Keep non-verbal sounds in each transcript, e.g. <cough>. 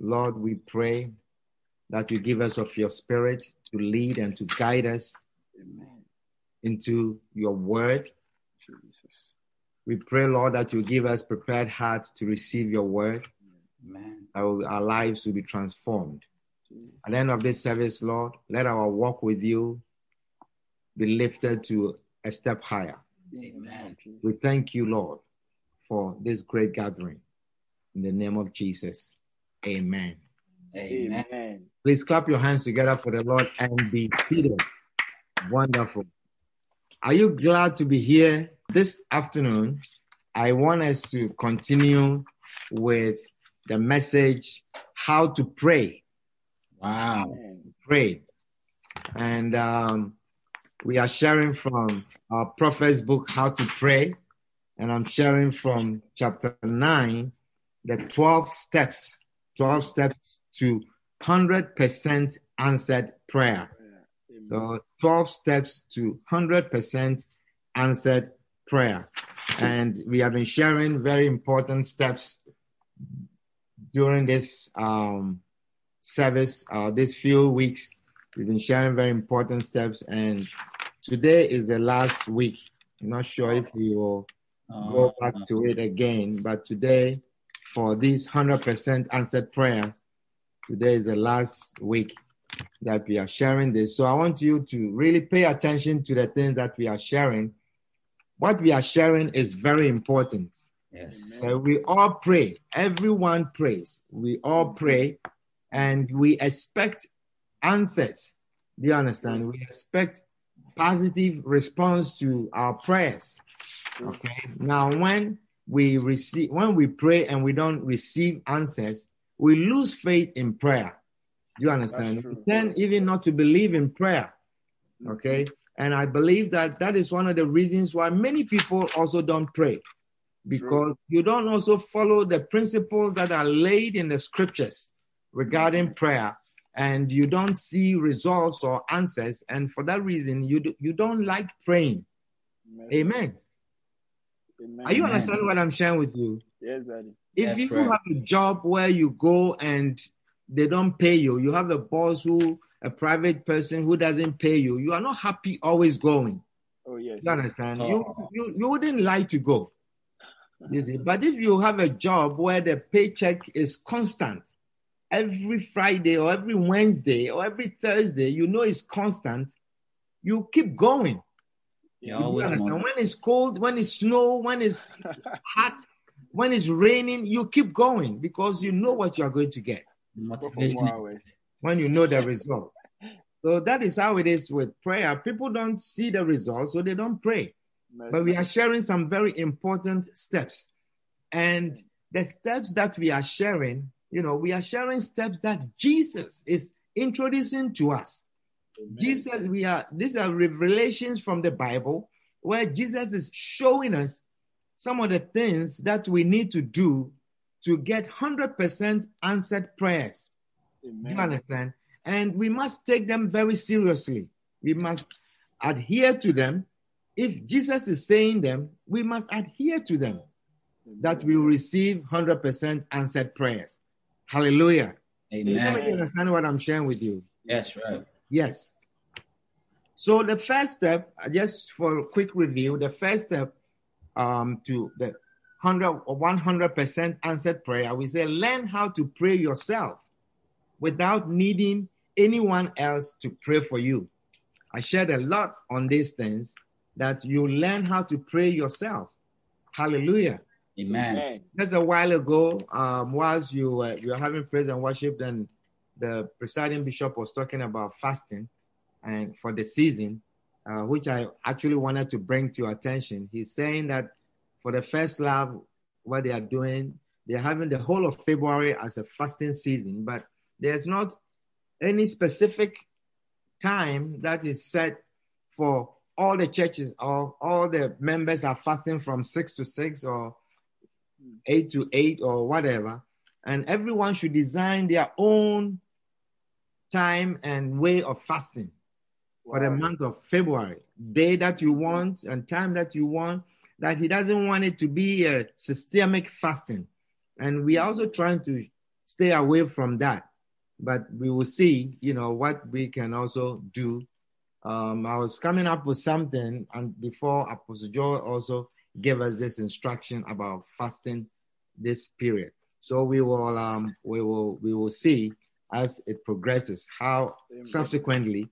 Lord, we pray that you give us of your spirit to lead and to guide us into your word. We pray, Lord, that you give us prepared hearts to receive your word. Our, our lives will be transformed. At the end of this service, Lord, let our walk with you be lifted to a step higher. Amen. We thank you, Lord, for this great gathering. In the name of Jesus, amen. Amen. Amen. Please clap your hands together for the Lord and be seated. Wonderful. Are you glad to be here this afternoon? I want us to continue with the message how to pray. Wow. Pray. And um, we are sharing from our prophet's book, How to Pray. And I'm sharing from chapter 9, the 12 steps, 12 steps to 100% answered prayer. So 12 steps to 100% answered prayer. And we have been sharing very important steps during this um, service, uh, these few weeks. We've been sharing very important steps. And today is the last week. I'm not sure if we will go back to it again, but today, for these 100% answered prayers, today is the last week that we are sharing this. So I want you to really pay attention to the things that we are sharing. What we are sharing is very important. Yes. So we all pray. Everyone prays. We all pray and we expect answers. Do you understand? We expect positive response to our prayers. Okay. Now, when we receive, when we pray and we don't receive answers, we lose faith in prayer. You understand? Tend even not to believe in prayer. Okay. And I believe that that is one of the reasons why many people also don't pray because you don't also follow the principles that are laid in the scriptures regarding prayer and you don't see results or answers and for that reason you do, you don't like praying amen Amen. Are you understanding what i'm sharing with you Yes, Daddy. if That's you right. have a job where you go and they don't pay you you have a boss who a private person who doesn't pay you you are not happy always going Oh, yes. you understand? Oh. You, you you wouldn't like to go. You see, but if you have a job where the paycheck is constant, every Friday or every Wednesday or every Thursday, you know it's constant, you keep going. You always. When it's cold, when it's snow, when it's <laughs> hot, when it's raining, you keep going because you know what you are going to get Motivation. when you know the result. So that is how it is with prayer. People don't see the result, so they don't pray. but we are sharing some very important steps. And the steps that we are sharing, you know, we are sharing steps that Jesus is introducing to us. Jesus, we are, these are revelations from the Bible where Jesus is showing us some of the things that we need to do to get 100% answered prayers. Do you understand? And we must take them very seriously. We must adhere to them. If Jesus is saying them, we must adhere to them that we will receive 100% answered prayers. Hallelujah. Amen. Let me understand what I'm sharing with you. Yes, right. Yes. So the first step, uh, just for a quick review, the first step um, to the 100 or 100% answered prayer, we say learn how to pray yourself without needing anyone else to pray for you. I shared a lot on these things that you learn how to pray yourself. Hallelujah. Amen. Amen. Just a while ago, um, whilst you were, you were having praise and worship, then the presiding bishop was talking about fasting and for the season, uh, which I actually wanted to bring to your attention. He's saying that for the first love, what they are doing, they're having the whole of February as a fasting season, but There's not any specific time that is set for all the churches or all the members are fasting from six to six or eight to eight or whatever. And everyone should design their own time and way of fasting for the month of February. Day that you want and time that you want. That he doesn't want it to be a systemic fasting. And we are also trying to stay away from that. But we will see, you know, what we can also do. Um, I was coming up with something, and before Apostle Joe also gave us this instruction about fasting this period. So we will, um, we will, we will see as it progresses how Amen. subsequently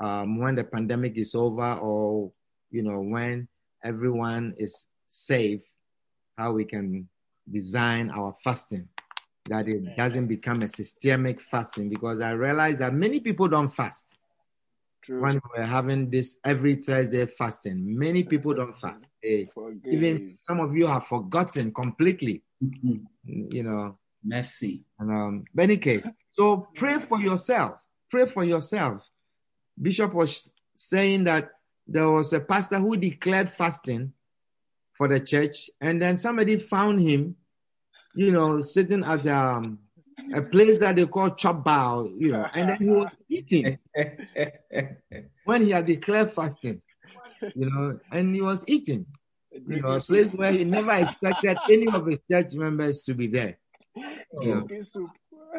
um, when the pandemic is over or you know when everyone is safe how we can design our fasting. That it doesn't become a systemic fasting because i realize that many people don't fast. True. when we're having this every thursday fasting many people don't fast. They- even some of you have forgotten completely. You know. Mercy. and, um, but any case, so pray for yourself. Pray for yourself. Bishop was saying that there was a pastor who declared fasting for the church, and then somebody found him, you know, sitting at um, a place that they call chop bar, you know, and then he was eating <laughs> when he had declared fasting, you know, and he was eating, you know, a place where he never expected any of his church members to be there. You know,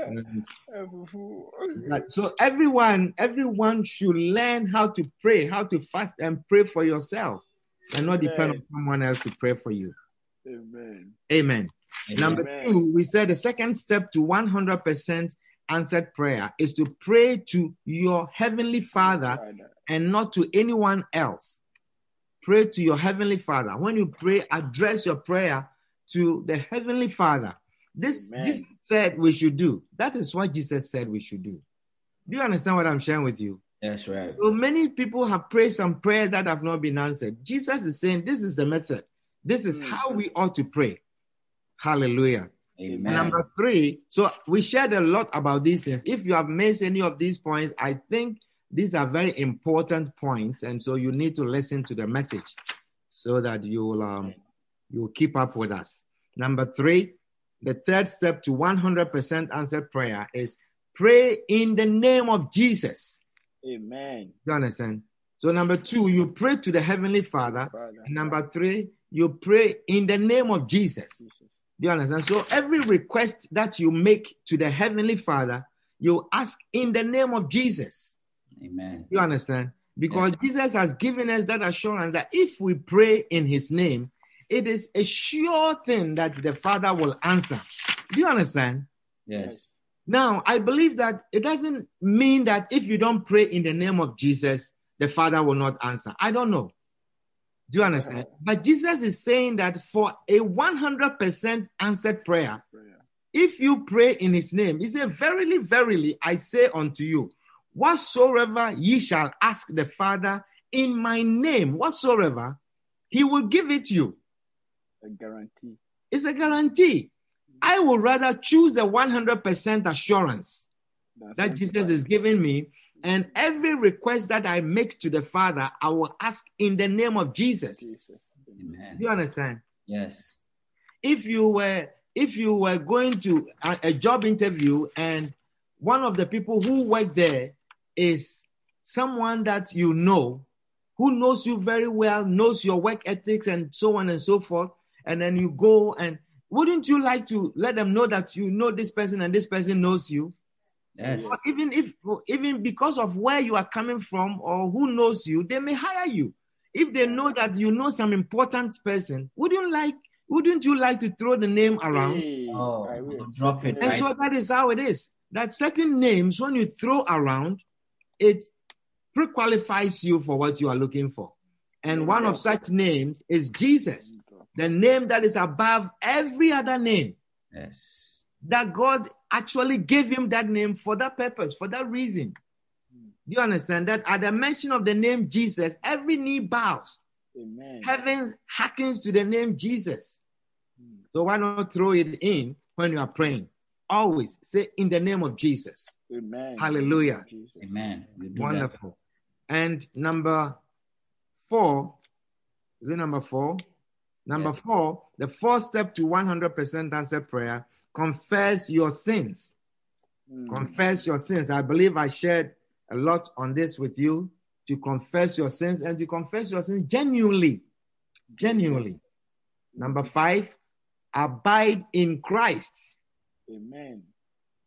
Drinking soup. and. Right. So everyone, everyone should learn how to pray, how to fast and pray for yourself, and not depend on someone else to pray for you. Amen. Amen. Amen. Number Amen. two, we said the second step to 100% answered prayer is to pray to your heavenly Father. and not to anyone else. Pray to your heavenly Father. When you pray, address your prayer to the heavenly Father. This Amen. Jesus said we should do. That is what Jesus said we should do. Do you understand what I'm sharing with you? That's right. So many people have prayed some prayers that have not been answered. Jesus is saying this is the method. This is Mm. how we ought to pray. Hallelujah. Amen. Number three, so we shared a lot about these things. If you have missed any of these points, I think these are very important points, and so you need to listen to the message so that you will um, you will keep up with us. Number three, the third step to 100% answered prayer is pray in the name of Jesus. Amen. You understand? So number two, you pray to the heavenly Father. Father. Number three, you pray in the name of Jesus. Jesus. Do you understand? So every request that you make to the Heavenly Father, you ask in the name of Jesus. Amen. You understand? Because Jesus has given us that assurance that if we pray in His name, it is a sure thing that the Father will answer. Do you understand? Yes. Now, I believe that it doesn't mean that if you don't pray in the name of Jesus, the Father will not answer. I don't know. Do you understand? But Jesus is saying that for a 100% answered prayer, Prayer. if you pray in his name, he said, Verily, verily, I say unto you, whatsoever ye shall ask the Father in my name, whatsoever, he will give it you. A guarantee. It's a guarantee. I would rather choose the 100% assurance That's that Jesus is giving me. And every request that I make to the Father, I will ask in the name of Jesus. Jesus. Amen. You understand? Yes. If you were if you were going to a, a job interview and one of the people who work there is someone that you know, who knows you very well, knows your work ethics and so on and so forth, and then you go and wouldn't you like to let them know that you know this person and this person knows you? Yes. Or even if even because of where you are coming from or who knows you, they may hire you. If they know that you know some important person, wouldn't like wouldn't you like to throw the name around? Hey, Oh, I will. drop it, And right? so that is how it is. That certain names, when you throw around, it pre-qualifies you for what you are looking for. And one of such names is Jesus, the name that is above every other name. Yes. That God actually gave him that name for that purpose, for that reason. Do you understand that at the mention of the name Jesus, every knee bows. Amen. Heaven hearkens to the name Jesus. Hmm. So why not throw it in when you are praying? always say in the name of Jesus. Amen. Hallelujah. Jesus. Amen. We do that. Wonderful. And number four, is it number four? Number Yes. four, the fourth step to 100% answered prayer confess your sins. Mm. Confess your sins. I believe I shared a lot on this with you to confess your sins and to confess your sins genuinely. Genuinely. Number five, abide in Christ. Amen.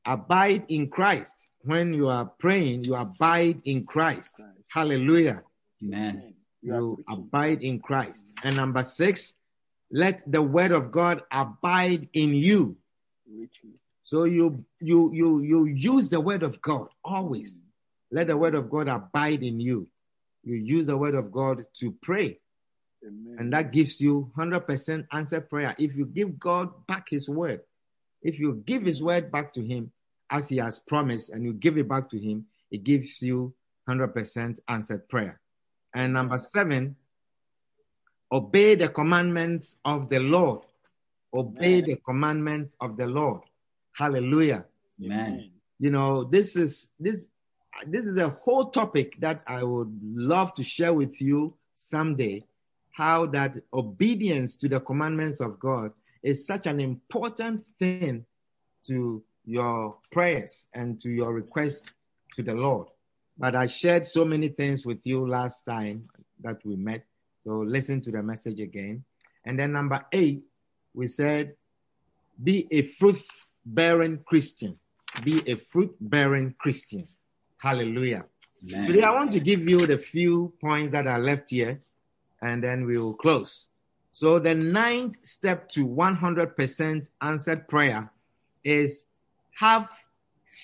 Abide in Christ. When you are praying, you abide in Christ. Christ. Hallelujah. Amen. You You abide in Christ. And number six, let the word of God abide in you. richly. So you you you you use the word of God always. Mm. Let the word of God abide in you. You use the word of God to pray, Amen. and that gives you 100% answered prayer. If you give God back his word, if you give his word back to him as he has promised, and you give it back to him, it gives you 100% answered prayer. And number seven, obey the commandments of the Lord. Obey Amen. the commandments of the Lord. Hallelujah Amen. you know this is this this is a whole topic that i would love to share with you someday how that obedience to the commandments of god is such an important thing to your prayers and to your requests to the lord but i shared so many things with you last time that we met so listen to the message again and then number eight we said be a fruit bearing christian be a fruit bearing Christian. Hallelujah. Amen. Today, I want to give you the few points that are left here, and then we will close. So, the ninth step to 100% answered prayer is have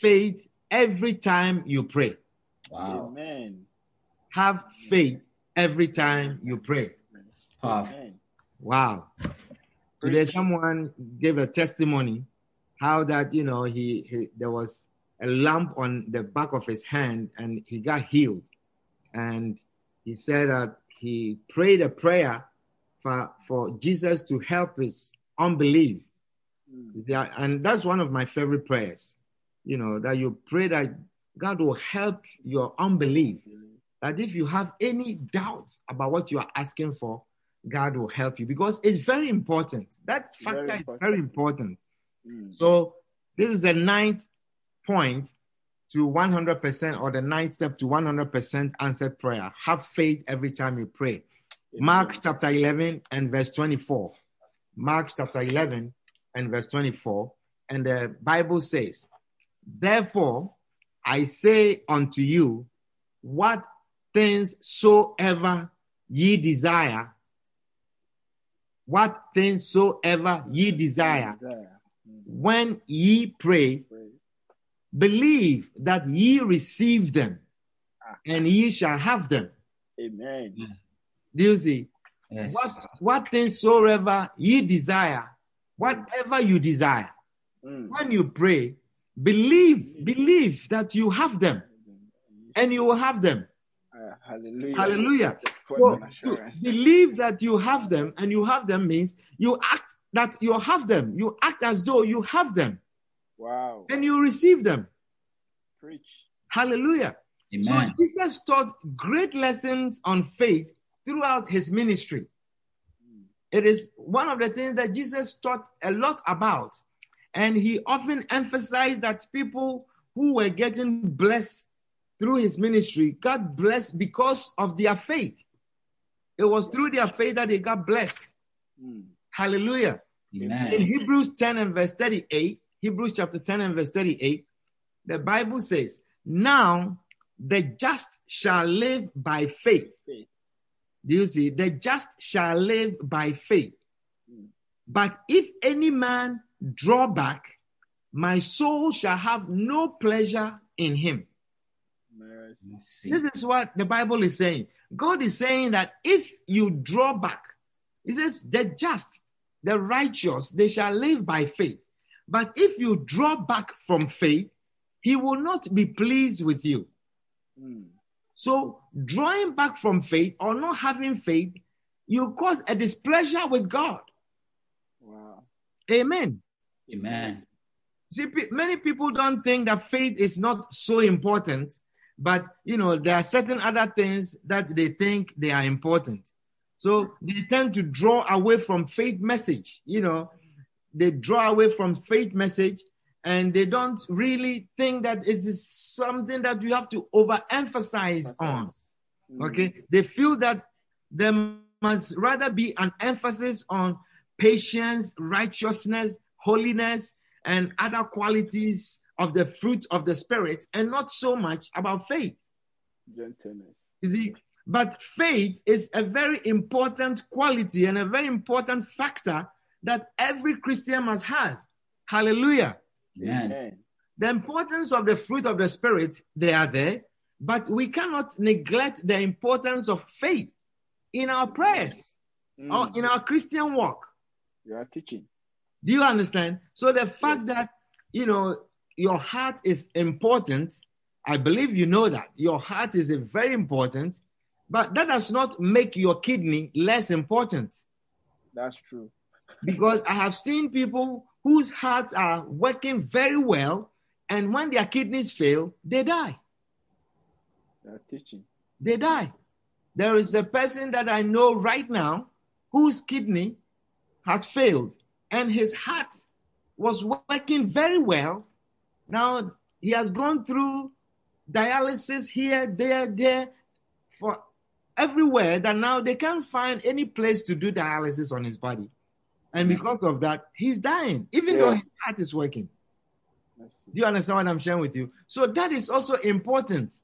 faith every time you pray. Wow. Amen. Have faith every time you pray. Powerful. Wow. Today, someone gave a testimony how that you know he, he there was a lump on the back of his hand and he got healed, and he said that he prayed a prayer for for Jesus to help his unbelief. Mm. And that's one of my favorite prayers. You know that you pray that God will help your unbelief. That if you have any doubt about what you are asking for, God will help you because it's very important. That Very factor is very important. Mm. So this is the ninth point to 100% or the ninth step to 100% answered prayer. Have faith every time you pray. Mark chapter 11 and verse 24. Mark chapter 11 and verse 24. And the Bible says, Therefore, I say unto you, what things soever ye desire, what things soever ye desire, Desire. When ye pray, Pray. believe that ye receive them, and ye shall have them. Amen. Do you see? Yes. What what things soever ye desire, whatever you desire, Mm. when you pray, believe, believe that you have them, and you will have them. Hallelujah. Hallelujah. Just So, an to believe that you have them and you have them means you act that you have them. You act as though you have them Wow. and you receive them. Preach. Hallelujah. Amen. So Jesus taught great lessons on faith throughout his ministry. It is one of the things that Jesus taught a lot about. And he often emphasized that people who were getting blessed through his ministry got blessed because of their faith. It was through their faith that they got blessed. Mm. Hallelujah. Amen. In Hebrews 10 and verse 38, Hebrews chapter 10 and verse 38, the Bible says, Now the just shall live by faith. Faith. Do you see? The just shall live by faith. But if any man draw back, my soul shall have no pleasure in him. Mercy. This is what the Bible is saying. God is saying that if you draw back, He says, the just, the righteous, they shall live by faith. But if you draw back from faith, He will not be pleased with you. Mm. So, drawing back from faith or not having faith, you cause a displeasure with God. Wow. Amen. Amen. See, many people don't think that faith is not so important, but you know, there are certain other things that they think they are important. So they tend to draw away from faith message. You know, they draw away from faith message and they don't really think that it is something that you have to overemphasize on. Mm. Okay. They feel that there must rather be an emphasis on patience, righteousness, holiness, and other qualities of the fruit of the spirit, and not so much about faith. Gentleness. You see, but faith is a very important quality and a very important factor that every Christian must have. Hallelujah. Amen. Amen. The importance of the fruit of the spirit, they are there, but we cannot neglect the importance of faith in our prayers Mm. or in our Christian walk. You are teaching. Do you understand? So the fact Yes. that you know your heart is important, I believe you know that your heart is a very important, but that does not make your kidney less important. That's true. <laughs> Because I have seen people whose hearts are working very well, and when their kidneys fail, they die. Are teaching. They die. There is a person that I know right now whose kidney has failed and his heart was working very well. Now he has gone through dialysis here, there, there, for everywhere that now they can't find any place to do dialysis on his body. And because of that, he's dying, even though his heart is working. Do you understand what I'm sharing with you? So that is also important.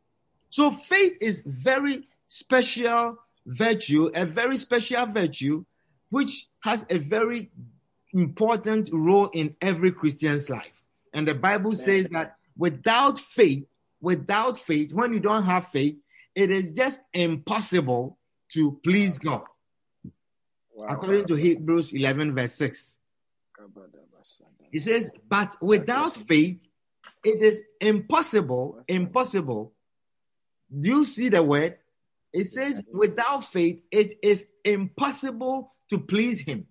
So faith is very special virtue, a very special virtue, which has a very important role in every Christian's life. And the Bible says that without faith, without faith, when you don't have faith, it is just impossible to please God. Wow. According to Hebrews 11, verse 6. He says, but without faith, it is impossible, impossible. Do you see the word? It says, without faith, it is impossible to please him.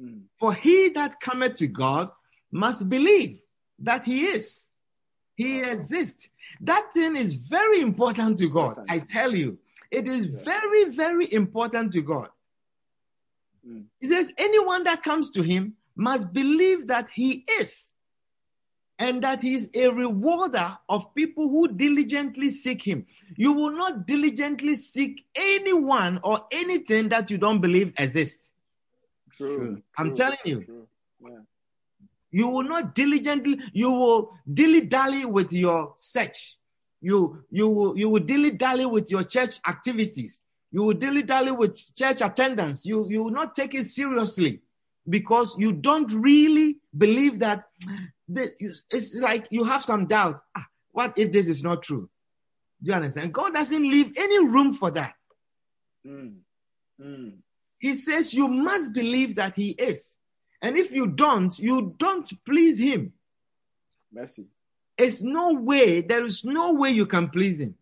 Mm. For he that cometh to God must believe that he is, he exists. That thing is very important to God. I tell you, it is very, very important to God. Mm. He says, anyone that comes to him must believe that he is, and that he is a rewarder of people who diligently seek him. You will not diligently seek anyone or anything that you don't believe exists. True. I'm True. telling you. Yeah. You will not diligently, you will dilly dally with your search. You, you will, you will dilly dally with your church activities. You will dilly dally with church attendance. You, you will not take it seriously because you don't really believe that this, it's like you have some doubt. Ah, what if this is not true? Do you understand? God doesn't leave any room for that. Mm. Mm. He says you must believe that he is. And if you don't, you don't please him. Mercy. It's no way, there is no way you can please him.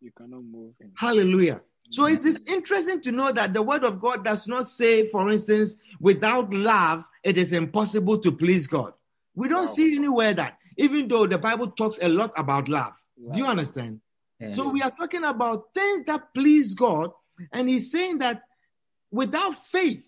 You cannot move him. Hallelujah. So it is interesting to know that the word of God does not say, for instance, without love, it is impossible to please God. We don't Wow. see anywhere that, even though the Bible talks a lot about love. Do you understand? Yes. So we are talking about things that please God, and he's saying that without faith,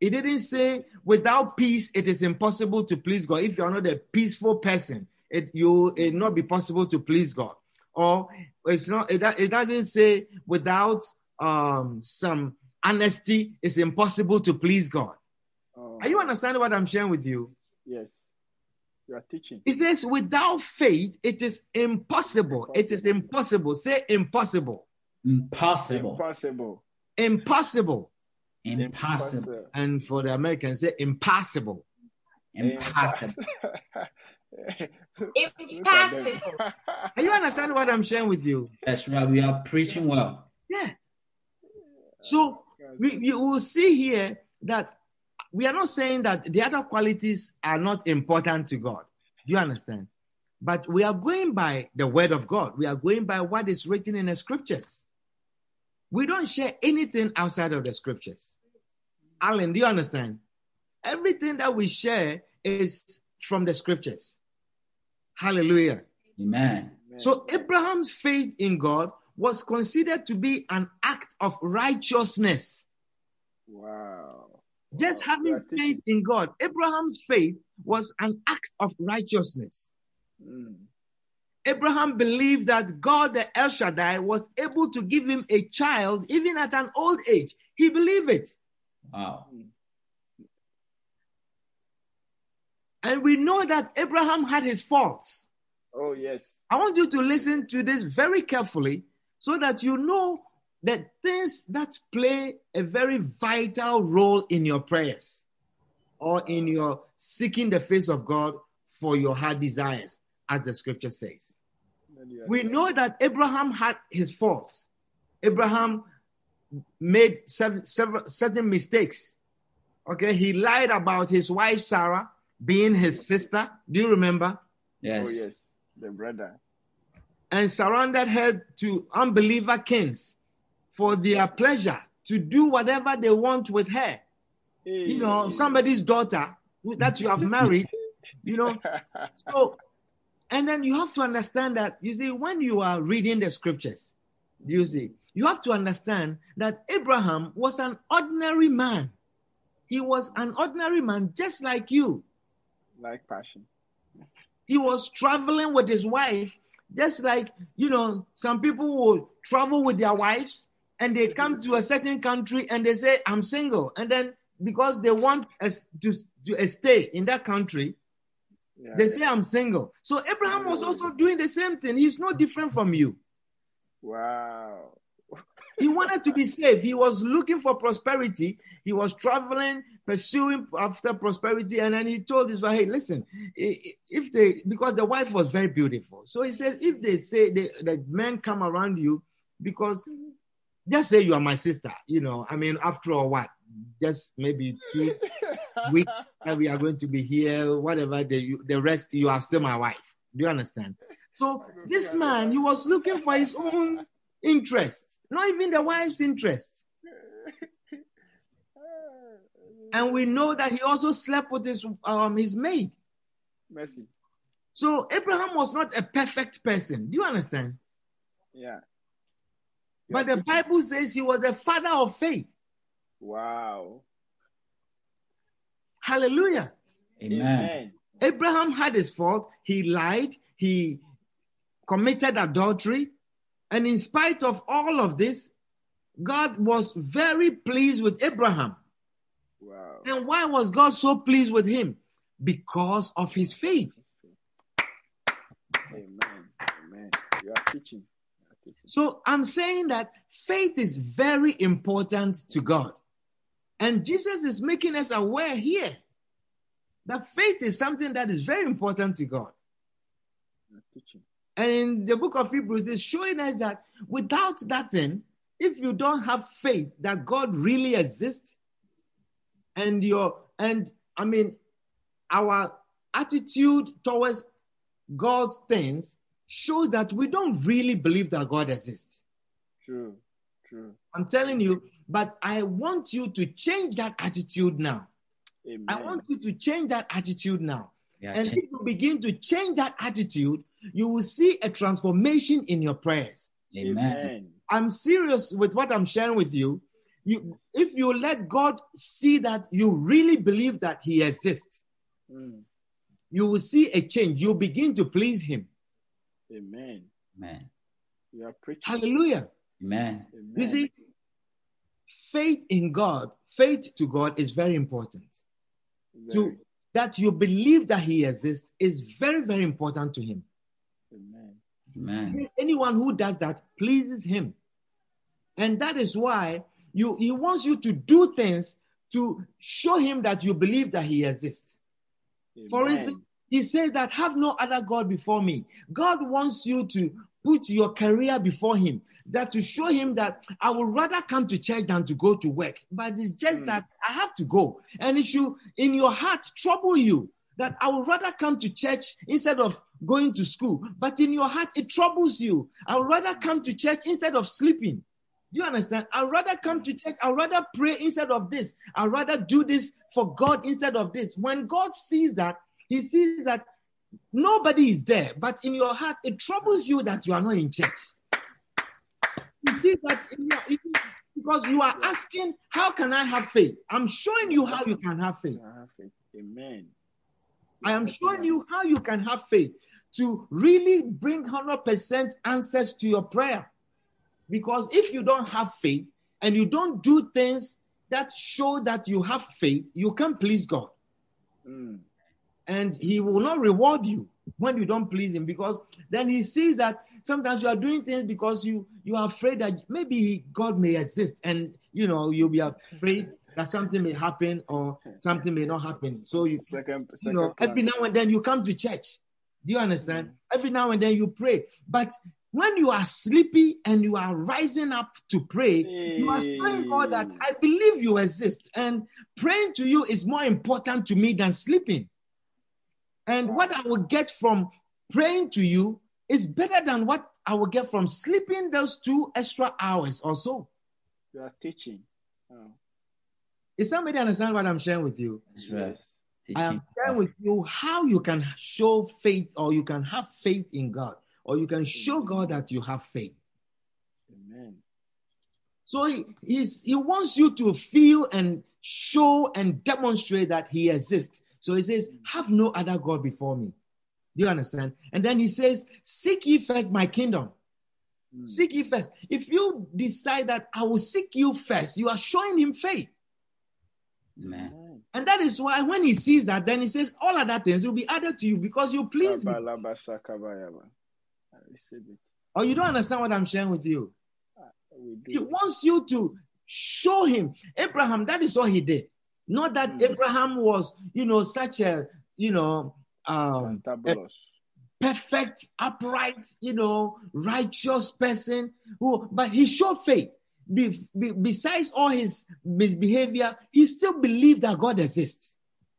he didn't say without peace it is impossible to please God. If you are not a peaceful person, it you it not be possible to please God. Or it's not it, it doesn't say without um some honesty it's impossible to please God. Oh, Are you understanding what I'm sharing with you? Yes. You are teaching. It says without faith it is impossible. It is impossible. Say impossible. Impossible. Impossible. Impossible. Impossible. And for the Americans, say impossible. Impossible. <laughs> Impossible. Are you understand what I'm sharing with you? That's right. We are preaching well. Yeah. So we, you will see here that we are not saying that the other qualities are not important to God. Do you understand? But we are going by the word of God. We are going by what is written in the scriptures. We don't share anything outside of the scriptures. Alan, do you understand? Everything that we share is from the scriptures. Hallelujah. Amen. Amen. So Abraham's faith in God was considered to be an act of righteousness. wow. Just having are faith in God, Abraham's faith was an act of righteousness. Mm. Abraham believed that God, the El Shaddai, was able to give him a child even at an old age. He believed it. Wow. And we know that Abraham had his faults. Oh yes. I want you to listen to this very carefully so that you know the things that play a very vital role in your prayers or in your seeking the face of God for your heart desires, as the scripture says. Then you are We know that Abraham had his faults. Abraham made seven, several, certain mistakes. Okay, he lied about his wife Sarah being his sister. Do you remember? Yes. Oh yes. The brother. and surrendered her to unbeliever kings for their pleasure to do whatever they want with her. You know, somebody's daughter that you have married, you know. <laughs> So, and then you have to understand that, you see, when you are reading the scriptures, you see, you have to understand that Abraham was an ordinary man. He was an ordinary man just like you. like passion. he was traveling with his wife, just like you know, some people will travel with their wives and they come to a certain country and they say, I'm single. And then because they want us to, to stay in that country, Yeah. they say, I'm single. So Abraham was also mm. doing the same thing. He's no different from you. Wow. He wanted to be safe. He was looking for prosperity. He was traveling, pursuing after prosperity. And then he told his wife, hey, listen, if they, because the wife was very beautiful. So he says, if they say they, the men come around you, because mm-hmm. just say you are my sister, you know, I mean, after all, what? Just maybe two weeks <laughs> that we are going to be here, whatever, the, the rest, you are still my wife. Do you understand? So this man, he was looking for his own interest, not even the wife's interest. <laughs> And we know that he also slept with his um his maid. Mercy. So Abraham was not a perfect person. Do you understand? Yeah. But the. Bible says he was the father of faith. Wow. Hallelujah. Amen. Abraham had his fault. He lied. He committed adultery. And in spite of all of this, God was very pleased with Abraham. Wow. And why was God so pleased with him? Because of his faith. Amen. Amen. You are teaching. You are teaching. So I'm saying that faith is very important to God. And Jesus is making us aware here that faith is something that is very important to God. And in the book of Hebrews, it's showing us that without that thing, if you don't have faith that God really exists, and your and I mean our attitude towards God's things shows that we don't really believe that God exists. True. True. I'm telling you, but I want you to change that attitude now. Amen. I want you to change that attitude now. Yeah, And change- if you begin to change that attitude, you will see a transformation in your prayers. Amen. Amen. I'm serious with what I'm sharing with you. You, if you let God see that you really believe that He exists, Mm. you will see a change. You begin to please Him. Amen. Amen. You are preaching. Hallelujah. Amen. Amen. You see, faith in God, faith to God is very important. Very. To that you believe that He exists is very, very important to Him. Amen. Amen. Anyone who does that pleases Him. And that is why you, He wants you to do things to show Him that you believe that He exists. For instance, He says that have no other God before me. God wants you to put your career before Him, that to show Him that I would rather come to church than to go to work. But it's just Mm. that I have to go. And it should, in your heart, trouble you that I would rather come to church instead of going to school. But in your heart, it troubles you. I would rather come to church instead of sleeping. Do you understand? I'd rather come to church. I'd rather pray instead of this. I'd rather do this for God instead of this. When God sees that, he sees that nobody is there, but in your heart, it troubles you that you are not in church. You see that your, because you are asking, How can I have faith? I'm showing you how you can have faith. Have faith. Amen. I am showing you how you can have faith to really bring 100% answers to your prayer. Because if you don't have faith and you don't do things that show that you have faith, you can't please God. Mm. And He will not reward you when you don't please Him because then He sees that sometimes you are doing things because you, you are afraid that maybe God may exist and you know you'll be afraid that something may happen or something may not happen. So you, Second, you know, every now and then you come to church. Do you understand? Mm. Every now and then you pray. But when you are sleepy and you are rising up to pray, you are showing God that I believe you exist. And praying to you is more important to me than sleeping. And what I will get from praying to you is better than what I will get from sleeping those two extra hours or so. You are teaching. Oh, Is somebody understand what I'm sharing with you? Yes. I am sharing with you how you can show faith or you can have faith in God or you can show God that you have faith. Amen. So he, he's, he wants you to feel and show and demonstrate that he exists. So he says, Have no other God before me. Do you understand? And then he says, Seek ye first my kingdom. Mm. Seek ye first. If you decide that I will seek you first, you are showing him faith. Amen. Amen. And that is why when he sees that, then he says, All other things will be added to you because you please me. Kabalabasakabayaba. I receive it. Or you don't understand what I'm sharing with you. He wants you to show him. Abraham, that is all he did. Not that Mm. Abraham was, you know, such a, you know, um, a perfect, upright, you know, righteous person who, but he showed faith. Be, be- besides all his misbehavior, he still believed that God exists.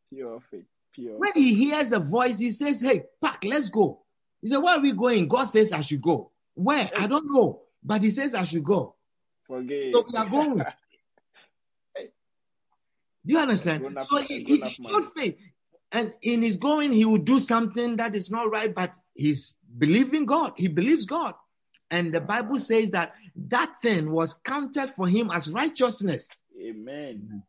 Pure faith. Pure. When he hears a voice, he says, Hey, Pack, let's go. He said, Where are we going? God says I should go. Where? I don't know. But he says I should go. Forget. So we are going. <laughs> Do you understand? Up- So he, he showed faith. And in his going, he will do something that is not right, but he's believing God. He believes God. And the Bible says that that thing was counted for him as righteousness. Amen.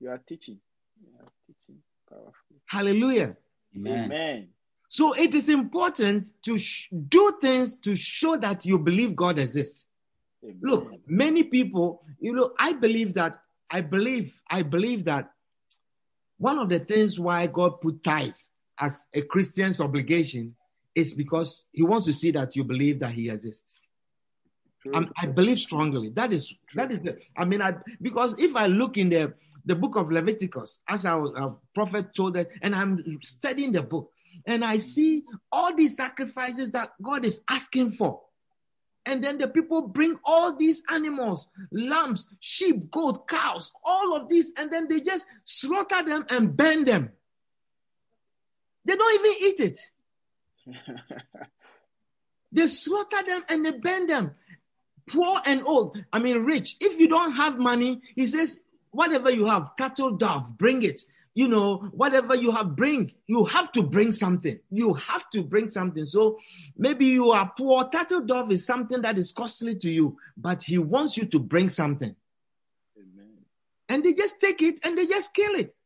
You are teaching. You are teaching powerfully. Hallelujah. Amen. Amen. So it is important to sh- do things to show that you believe God exists. Amen. Look, many people, you know, I believe that, I believe, I believe that one of the things why God put tithe as a Christian's obligation is because he wants to see that you believe that he exists. I believe strongly. That is, that is, the, I mean, I, because if I look in the, the book of Leviticus, as our, our prophet told us, and I'm studying the book, and I see all these sacrifices that God is asking for. And then the people bring all these animals, lambs, sheep, goat, cows, all of these, and then they just slaughter them and burn them. They don't even eat it. <laughs> They slaughter them and they burn them. Poor and old, I mean, rich. If you don't have money, he says, whatever you have, cattle, dove, bring it. You know, whatever you have, bring. You have to bring something. You have to bring something. So maybe you are poor. Turtle dove is something that is costly to you, but he wants you to bring something. Amen. And they just take it and they just kill it.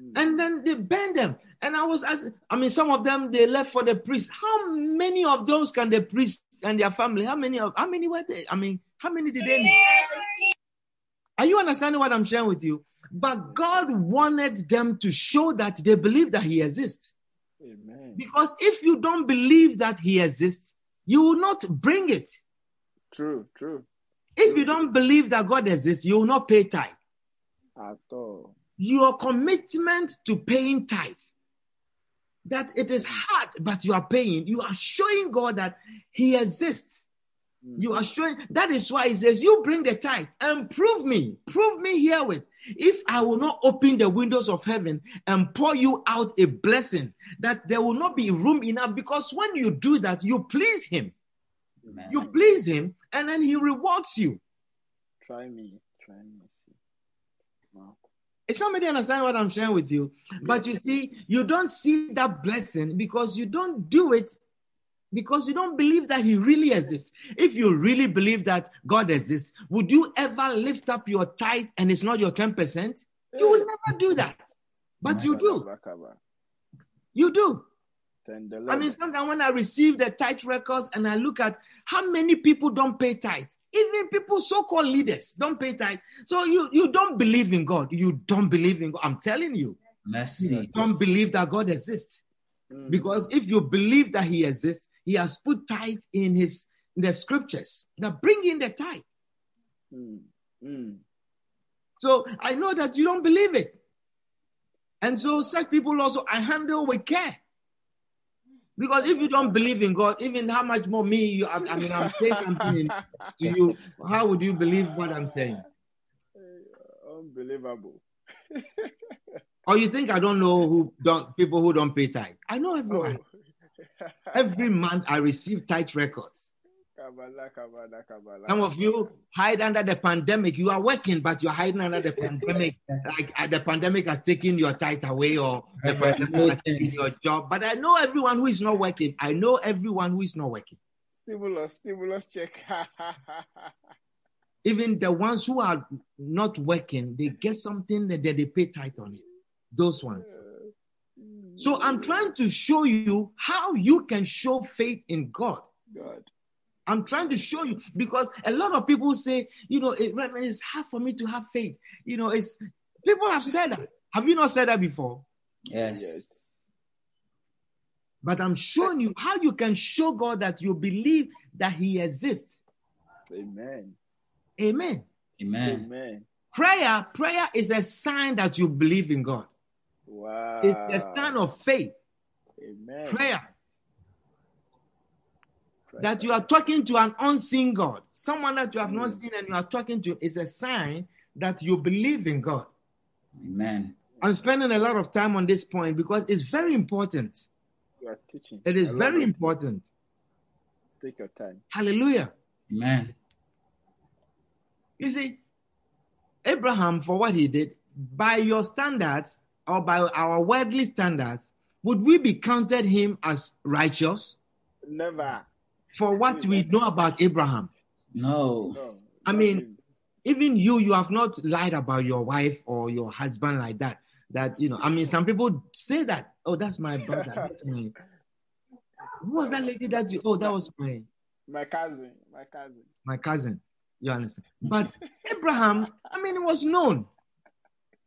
Mm. and then they burn them. And I was asking, I mean, some of them they left for the priest. How many of those can the priest and their family? How many of how many were they? I mean, how many did they need? Are you understanding what I'm sharing with you? But God wanted them to show that they believe that He exists. Amen. Because if you don't believe that He exists, you will not bring it. True. True. If you don't believe that God exists, you will not pay tithe. At all. your commitment to paying tithe that it is hard but you are paying you are showing god that he exists. Mm. you are showing that is why he says you bring the tithe and prove me prove me herewith if i will not open the windows of heaven and pour you out a blessing that there will not be room enough because when you do that you please him Amen. you please him and then he rewards you Try me. Try me. See. Wow. Is somebody understand what I'm sharing with you? But you see, you don't see that blessing because you don't do it because you don't believe that He really exists. If you really believe that God exists, would you ever lift up your tithe and it's not your 10%? You will never do that. But you do. You do. I mean, sometimes when I receive the tithe records and I look at how many people don't pay tithe, even people so-called leaders don't pay tithe. So you you don't believe in God. You don't believe in God. I'm telling you. Mercy. You don't believe that God exists. Mm. Because if you believe that He exists, He has put tithe in His in the scriptures. Now bring in the tithe. Mm. Mm. So I know that you don't believe it. And so such people also I handle with care. Because if you don't believe in God, even how much more me, you, I, I mean, I'm saying something to you, how would you believe what I'm saying? Unbelievable. <laughs> Or you think I don't know who don't people who don't pay tithe? I know everyone. Oh. <laughs> Every month I receive tight records. Kabbalah, Kabbalah, Kabbalah. Some of you hide under the pandemic. You are working, but you're hiding under the pandemic. <laughs> Like uh, the pandemic has taken your tithe away, or the <laughs> pandemic has taken your job. But I know everyone who is not working. I know everyone who is not working. Stimulus, stimulus check. Even the ones who are not working, they get something that they, they pay tithe on it. Those ones. So I'm trying to show you how you can show faith in God. God. I'm trying to show you because a lot of people say, you know, it, it's hard for me to have faith. You know, it's people have said that. Have you not said that before? Yes. Yes. But I'm showing you how you can show God that you believe that He exists. Amen. Amen. Amen. Amen. Prayer, prayer is a sign that you believe in God. Wow. It's a sign of faith. Amen. Prayer Prayer. that you are talking to an unseen God, someone that you have not mm. seen, and you are talking to is a sign that you believe in God. Amen. I'm spending a lot of time on this point because it's very important. You are teaching. It is very it. important. Take your time. Hallelujah. Amen. You see, Abraham, for what he did, by your standards or by our worldly standards, would we be counted him as righteous Never. for what we know about Abraham? No. No. I mean. Even you, you have not lied about your wife or your husband like that. That you know, I mean, some people say that. Oh, that's my brother. That's <laughs> my. Who was that lady that you? Oh, that was my my cousin. My cousin. my cousin. You understand? But <laughs> Abraham, I mean, it was known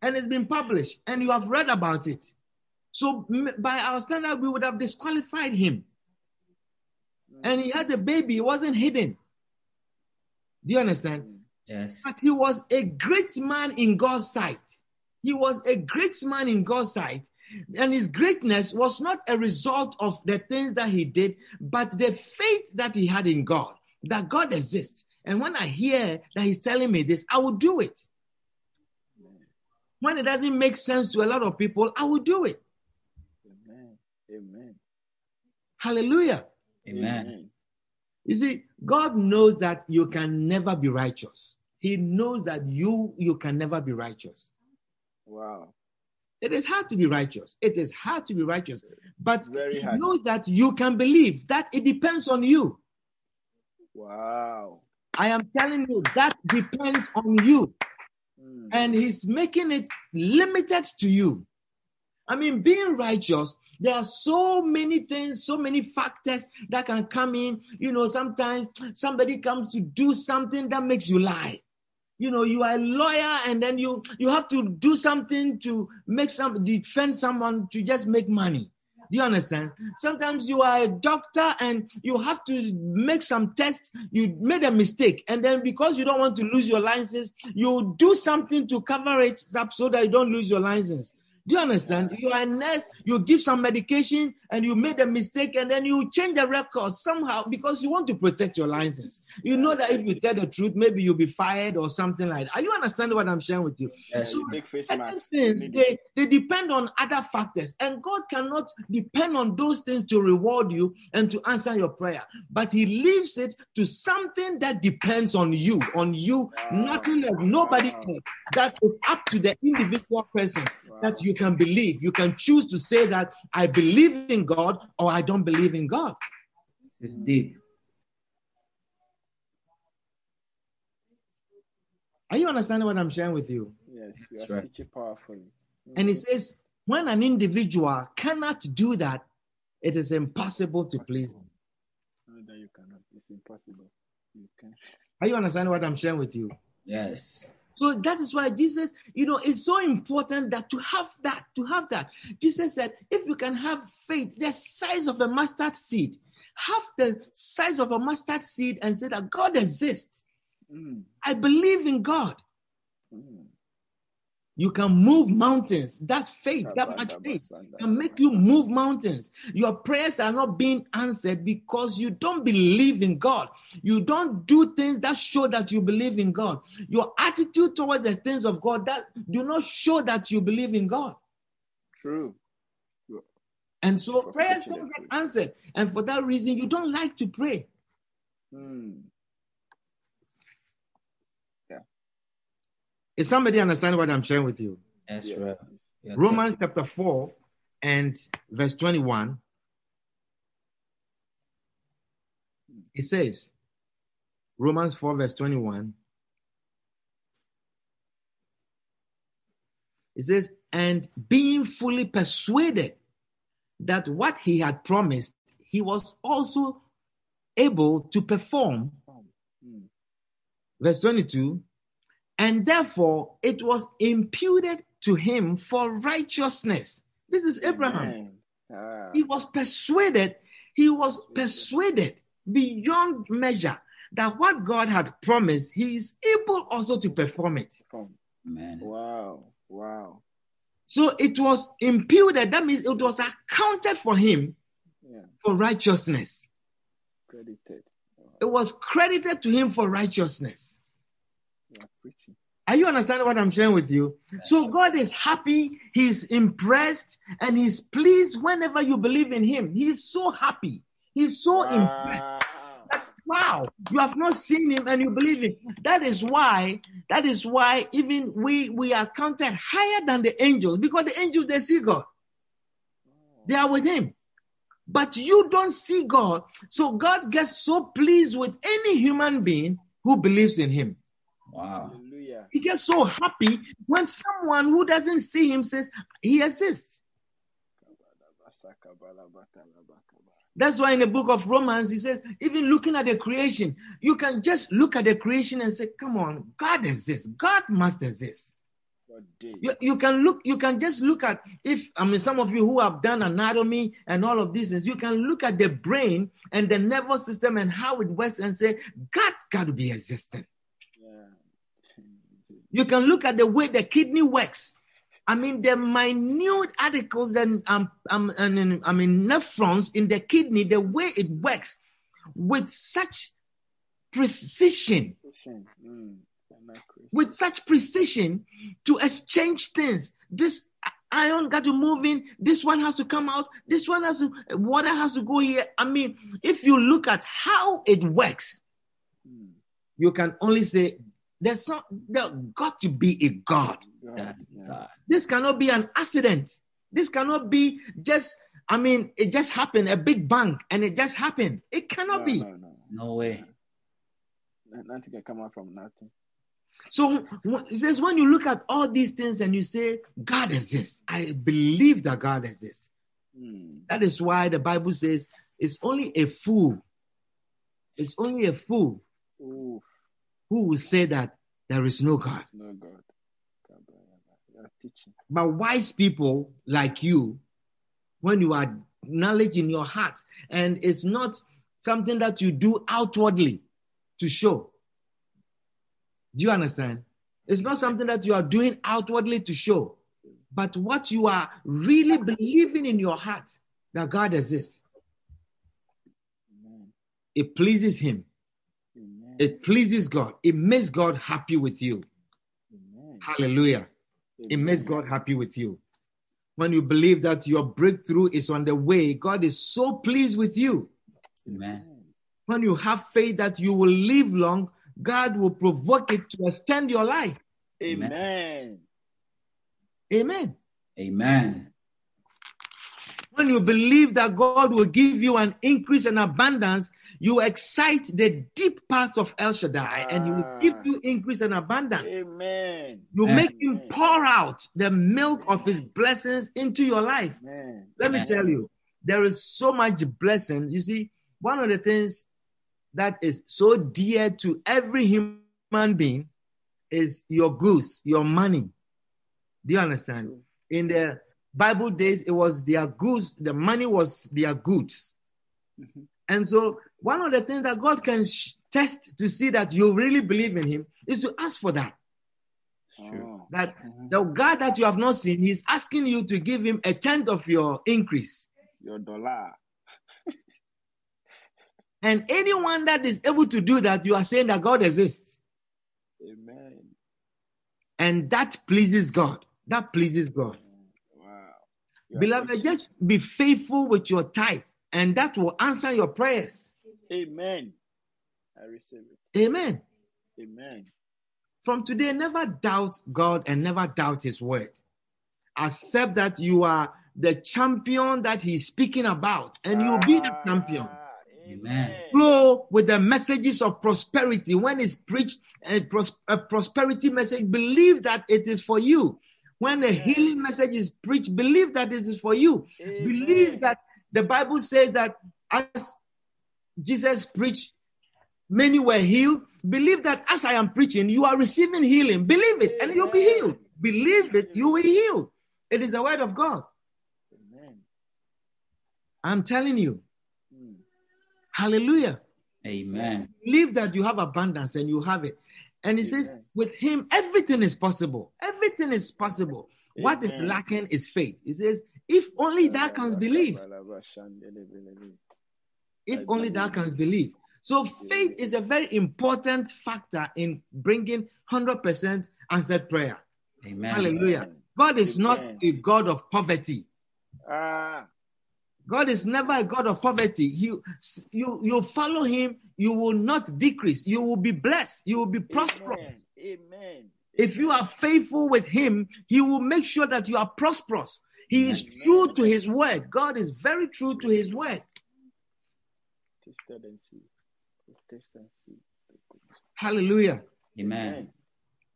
and it's been published, and you have read about it. So, by our standard, we would have disqualified him. Mm. And he had a baby, it wasn't hidden. Do you understand? Mm. Yes. But he was a great man in God's sight. He was a great man in God's sight. And his greatness was not a result of the things that he did, but the faith that he had in God, that God exists. And when I hear that he's telling me this, I will do it. When it doesn't make sense to a lot of people, I will do it. Amen. Amen. Hallelujah. Amen. You see, God knows that you can never be righteous. He knows that you you can never be righteous. Wow. It is hard to be righteous. It is hard to be righteous. But Very he knows that you can believe that it depends on you. Wow. I am telling you that depends on you. Mm. And he's making it limited to you. I mean, being righteous, there are so many things, so many factors that can come in. You know, sometimes somebody comes to do something that makes you lie. You know, you are a lawyer and then you you have to do something to make some defend someone to just make money. Do you understand? Sometimes you are a doctor and you have to make some tests. You made a mistake, and then because you don't want to lose your license, you do something to cover it up so that you don't lose your license. Do you understand? You are a nurse, you give some medication and you made a mistake and then you change the record somehow because you want to protect your license. You know that if you tell the truth, maybe you'll be fired or something like that. Are you understanding what I'm sharing with you? Yes. So certain things they, they depend on other factors, and God cannot depend on those things to reward you and to answer your prayer. But He leaves it to something that depends on you, on you, Wow. nothing else, nobody Wow. else. That is up to the individual person that you can believe. You can choose to say that I believe in God or I don't believe in God. It's deep. Are you understanding what I'm sharing with you? Yes, you That's are right. teaching powerfully. And it says, when an individual cannot do that, it is impossible to please him. No, that you cannot. It's impossible. You can. Are you understanding what I'm sharing with you? Yes. So that is why Jesus, you know, it's so important that to have that, to have that. Jesus said, if you can have faith the size of a mustard seed, have the size of a mustard seed and say that God exists. Mm, I believe in God. mm. You can move mountains. That faith, that much faith can make you move mountains. Your prayers are not being answered because you don't believe in God. You don't do things that show that you believe in God. Your attitude towards the things of God that do not show that you believe in God. True. And so prayers don't get answered. And for that reason, you don't like to pray. Mm. Is somebody understand what I'm sharing with you? Yes, Yes. right. Yeah, Romans chapter 4 and verse 21. It says, Romans 4, verse 21. It says, and being fully persuaded that what he had promised, he was also able to perform. Mm. Verse 22. And therefore it was imputed to him for righteousness. This is Abraham. Amen. Ah, He was persuaded, he was persuaded beyond measure that what God had promised, he is able also to perform it. from- Amen. Wow. Wow. So it was imputed, that means it was accounted for him Yeah. for righteousness. Credited. It was credited to him for righteousness. Are you understanding what I'm sharing with you? So God is happy, He's impressed, and He's pleased whenever you believe in Him. He's so happy. He's so impressed. That's wow. You have not seen him and you believe him. That is why, that is why even we we are counted higher than the angels because the angels they see God. They are with him. But you don't see God. So God gets so pleased with any human being who believes in him. Wow. Hallelujah. He gets so happy when someone who doesn't see him says he exists. That's why in the book of Romans, he says, even looking at the creation, you can just look at the creation and say, come on, God exists. God must exist. You, you can look, you can just look at if I mean some of you who have done anatomy and all of these things, you can look at the brain and the nervous system and how it works and say, God got to be existing. You can look at the way the kidney works. I mean, the minute articles and um, um and I mean nephrons in the kidney, the way it works with such precision, Mm. I'm not Christian. with such precision to exchange things. This iron got to move in. This one has to come out. This one has to. Water has to go here. I mean, if you look at how it works, Mm. you can only say there's some. There got to be a God. God. Yeah. This cannot be an accident. This cannot be just, I mean, it just happened, a big bang, and it just happened. It cannot No, be. no, no. No way. No- Nothing can come out from nothing. So wh- it says, when you look at all these things and you say, God exists, I believe that God exists. Mm. That is why the Bible says it's only a fool, it's only a fool Ooh, who will say that there is no God. no God. But wise people like you, when you are knowledge in your heart, and it's not something that you do outwardly to show. Do you understand? It's not something that you are doing outwardly to show. but what you are really believing in your heart that God exists. It pleases Him. Amen. It pleases God. It makes God happy with you. Amen. Hallelujah. It makes God happy with you. When you believe that your breakthrough is on the way, God is so pleased with you. Amen. When you have faith that you will live long, God will provoke it to extend your life. Amen. Amen. Amen. When you believe that God will give you an increase and abundance, you excite the deep parts of El Shaddai and He will give Ah. you increase and abundance. Amen. You Amen. make Him pour out the milk of His blessings into your life. Amen. Let me tell you, there is so much blessing. You see, one of the things that is so dear to every human being is your goods, your money. Do you understand? In the Bible days, it was their goods, the money was their goods. Mhm. And so, one of the things that God can sh- test to see that you really believe in Him is to ask for that. It's true. Oh. That Mhm. the God that you have not seen, He's asking you to give Him a tenth of your increase. Your dollar. <laughs> And anyone that is able to do that, you are saying that God exists. Amen. And that pleases God. That pleases God. Wow. Beloved, preaching. just be faithful with your tithe, and that will answer your prayers. Amen. I receive it. Amen. Amen. From today, never doubt God and never doubt His word. Accept that you are the champion that He's speaking about, and you'll be the champion. Ah, Amen. Flow with the messages of prosperity. When it's preached, a, pros- a prosperity message, believe that it is for you. When a Amen. healing message is preached, believe that this is for you. Believe that the Bible says that as Jesus preached, many were healed. Believe that as I am preaching, you are receiving healing. Believe it, and you'll be healed. Believe it, you will be healed. It is the word of God. Amen. I'm telling you. Mm. Hallelujah. Amen. Believe that you have abundance and you have it. And he says, with him, everything is possible. Everything is possible. What is lacking is faith. He says, if only thou canst believe. If only thou believe. canst believe. So faith is a very important factor in bringing 100% answered prayer. Amen. Hallelujah. God is not a God of poverty. Ah, God is never a God of poverty. You, you, you follow him, you will not decrease. You will be blessed. You will be prosperous. Amen. Amen. If you are faithful with him, he will make sure that you are prosperous. He is true to his word. God is very true to his word. Tasted and see. Taste and see. Hallelujah. Amen.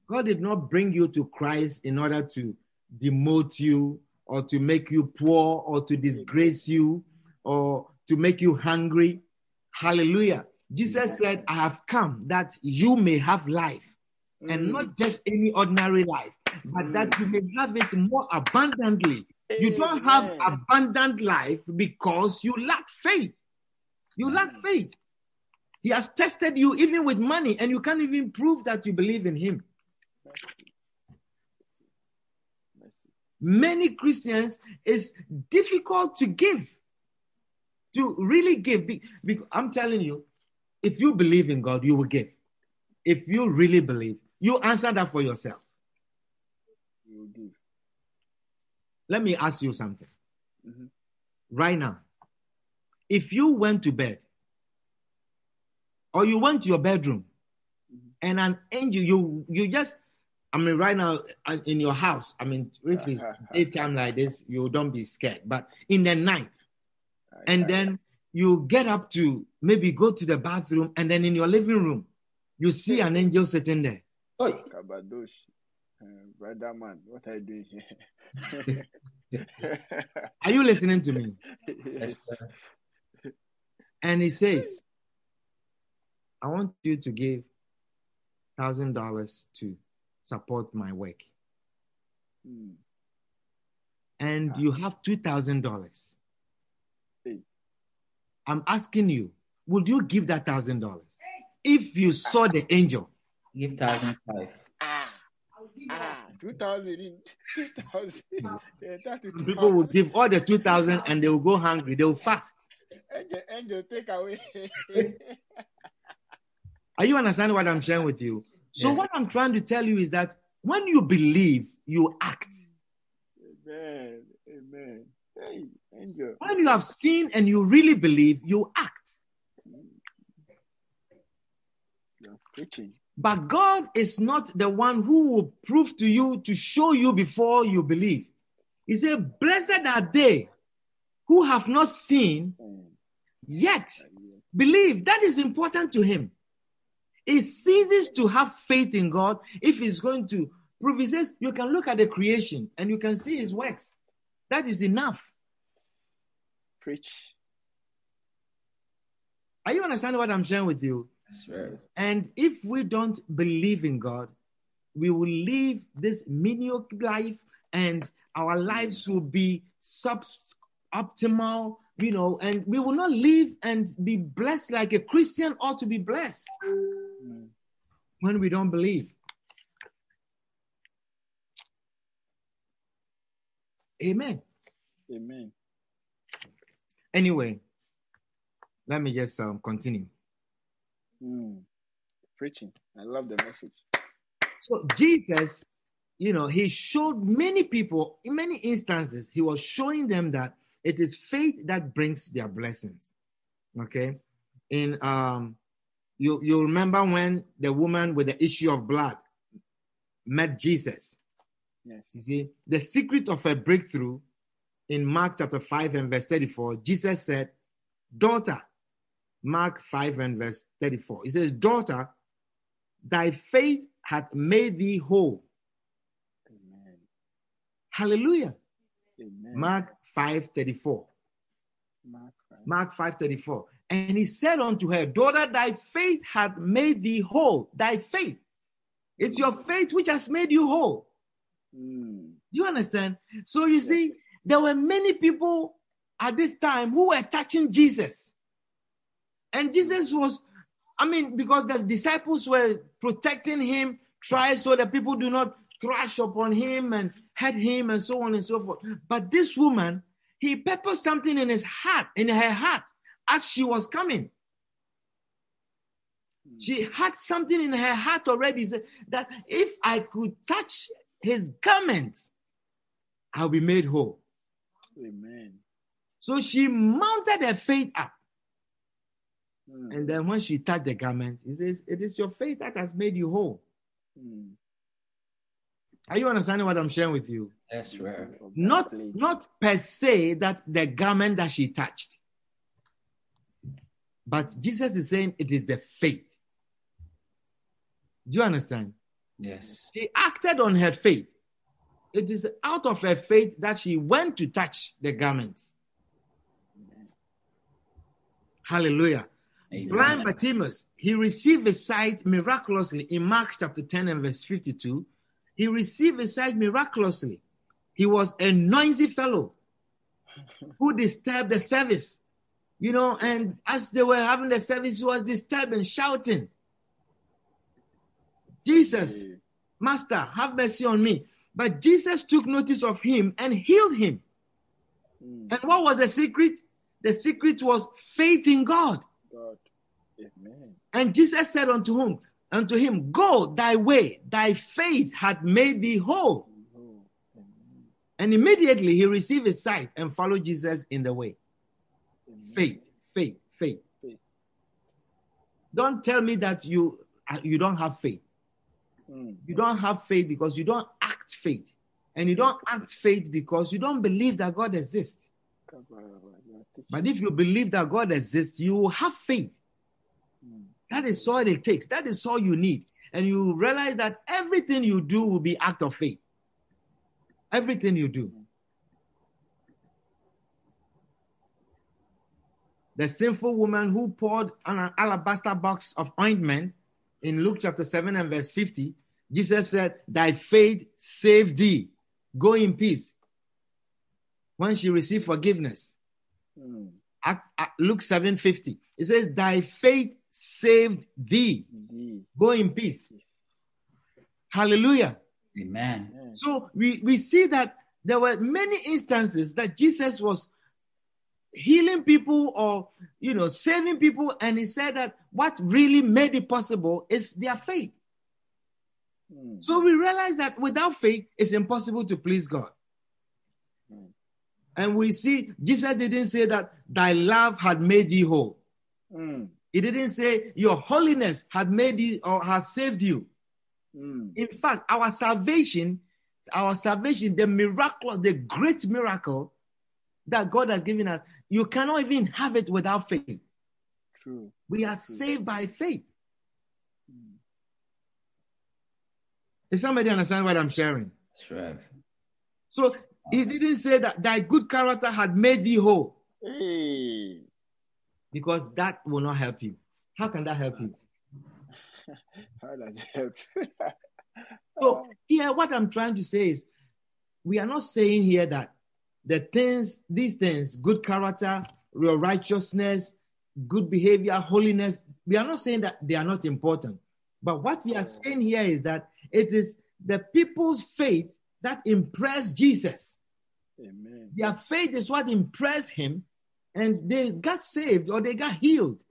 God did not bring you to Christ in order to demote you or to make you poor or to disgrace you or to make you hungry. Hallelujah. Jesus said, I have come that you may have life and Mm. not just any ordinary life, but that you may have it more abundantly. You don't have abundant life because you lack faith. You lack faith. He has tested you even with money, and you can't even prove that you believe in Him. Many Christians it's difficult to give, to really give. I'm telling you, if you believe in God, you will give. If you really believe, you answer that for yourself. You will. Let me ask you something Mhm. right now. If you went to bed or you went to your bedroom and an angel, you you just, I mean, right now uh, in your house, I mean, if it's <laughs> daytime like this, you don't be scared. But in the night, and then you get up to maybe go to the bathroom, and then in your living room, you see an angel sitting there. Oi. Kabadosh. Uh, brother man, what are you doing here? <laughs> Are you listening to me? <laughs> Yes. And he says, I want you to give thousand dollars to support my work. Mm. And you have two thousand dollars. I'm asking you, would you give that thousand dollars? If you saw the angel, Give thousand five. Ah, 2000 in 2000. Yeah, that is Some people will give all the 2,000 and they will go hungry. They will fast. Angel, angel, take away. <laughs> Are you understanding what I'm sharing with you? So, Yes. what I'm trying to tell you is that when you believe, you act. Amen. Amen. Hey, angel. When you have seen and you really believe, you act. You're preaching. But God is not the one who will prove to you to show you before you believe. He said, Blessed are they who have not seen yet believe. That is important to him. He ceases to have faith in God if he's going to prove. He says, You can look at the creation and you can see his works. That is enough. Preach. Are you understanding what I'm sharing with you? And if we don't believe in God, we will live this mediocre life and our lives will be sub optimal, you know, and we will not live and be blessed like a Christian ought to be blessed Mm. when we don't believe. Amen. Amen. Anyway, let me just um, continue. Mm. Preaching. I love the message. So Jesus, you know, he showed many people in many instances, he was showing them that it is faith that brings their blessings. Okay. In um you you remember when the woman with the issue of blood met Jesus. Yes. You see, the secret of her breakthrough in Mark chapter 5 and verse 34, Jesus said, Daughter, Mark 5 and verse 34. He says, Daughter, thy faith hath made thee whole. Amen. Hallelujah. Amen. Mark 5 34. Mark five. Mark 5 34. And he said unto her, Daughter, thy faith hath made thee whole. Thy faith. It's your faith which has made you whole. Mm. Do you understand? So you see, there were many people at this time who were touching Jesus. And Jesus was, I mean, because the disciples were protecting him, try so that people do not thrash upon him and hurt him and so on and so forth. But this woman, he peppered something in his heart, in her heart, as she was coming. She had something in her heart already that if I could touch his garment, I'll be made whole. Amen. So she mounted her faith up. Mm. And then when she touched the garment, he says, It is your faith that has made you whole. Mm. Are you understanding what I'm sharing with you? Yes, sir. Of that Not, not per se that the garment that she touched. But Jesus is saying it is the faith. Do you understand? Yes. She acted on her faith. It is out of her faith that she went to touch the garment. Hallelujah. Amen. Blind Bartimaeus, he received his sight miraculously in Mark chapter 10 and verse 52. He received his sight miraculously. He was a noisy fellow who disturbed the service, you know, and as they were having the service, he was disturbing, shouting, Jesus, Master, have mercy on me. But Jesus took notice of him and healed him. Mm. And what was the secret? The secret was faith in God. Amen. And Jesus said unto him, unto him, Go thy way, thy faith hath made thee whole. Amen. And immediately he received his sight and followed Jesus in the way. Amen. Faith, faith, faith. Faith. Don't tell me that you uh, you don't have faith. Mm. You don't have faith because you don't act faith. And you don't act faith because you don't believe that God exists. Kabaraba, you are teaching. But if you believe that God exists, you will have faith. That is all it takes. That is all you need. And you realize that everything you do will be act of faith. Everything you do. The sinful woman who poured an alabaster box of ointment in Luke chapter 7 and verse 50, Jesus said, Thy faith saved thee. Go in peace. When she received forgiveness. Mm. Act- Act- Luke 7 50. It says, Thy faith saved thee. Indeed. Go in peace. Hallelujah. Amen. Amen. So we, we see that there were many instances that Jesus was healing people or you know saving people and he said that what really made it possible is their faith Mm. so we realize that without faith it's impossible to please god Mm. and we see jesus didn't say that thy love had made thee whole Mm. He didn't say your holiness had made you or has saved you Mm. in fact our salvation our salvation the miracle the great miracle that god has given us you cannot even have it without faith True. we are True. saved by faith Mm. Does somebody understand what i'm sharing Sure. so he didn't say that thy good character had made thee whole Hey. Because that will not help you how can that help you <laughs> How does it help? <laughs> So here, what I'm trying to say is, we are not saying here that the things, these things, good character, real righteousness, good behavior, holiness, we are not saying that they are not important. But what we are saying here is that it is the people's faith that impressed Jesus. Amen. Their faith is what impressed him, and they got saved or they got healed.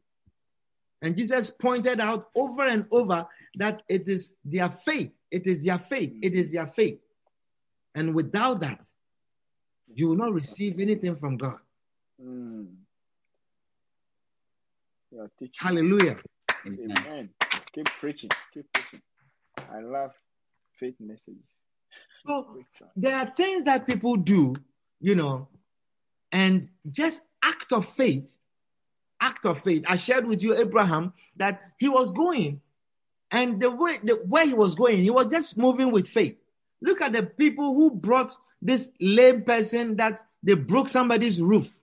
And Jesus pointed out over and over that it is their faith, it is their faith, it is their faith. And without that, you will not receive anything from God. Mm. You are teaching. Hallelujah. Amen. Amen. Keep preaching. Keep preaching. I love faith messages. So there are things that people do, you know, and just act of faith, act of faith. I shared with you, Abraham, that he was going, and the way the where he was going, he was just moving with faith. Look at the people who brought this lame person that they broke somebody's roof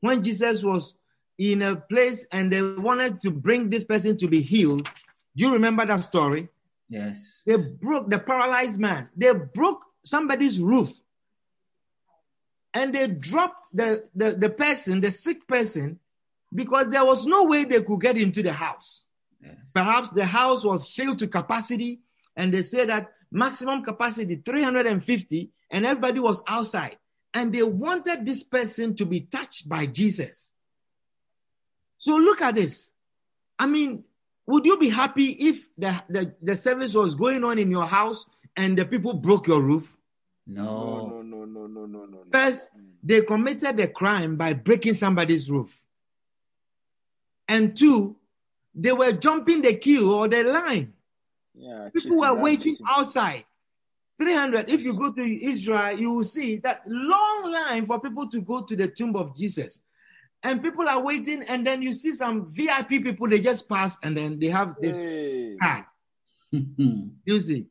when Jesus was in a place and they wanted to bring this person to be healed. Do you remember that story? Yes. They broke the paralyzed man. They broke somebody's roof. And they dropped the, the, the person, the sick person, because there was no way they could get into the house. Yes. Perhaps the house was filled to capacity, and they said that maximum capacity 350, and everybody was outside. And they wanted this person to be touched by Jesus. So look at this. I mean, would you be happy if the, the, the service was going on in your house and the people broke your roof? No. No, no, no, no, no, no. First, they committed a crime by breaking somebody's roof. And two, they were jumping the queue or the line. Yeah, People were waiting cheating. outside. 300. If you go to Israel, you will see that long line for people to go to the tomb of Jesus. And people are waiting, and then you see some VIP people, they just pass and then they have this Hey. card. <laughs> You see.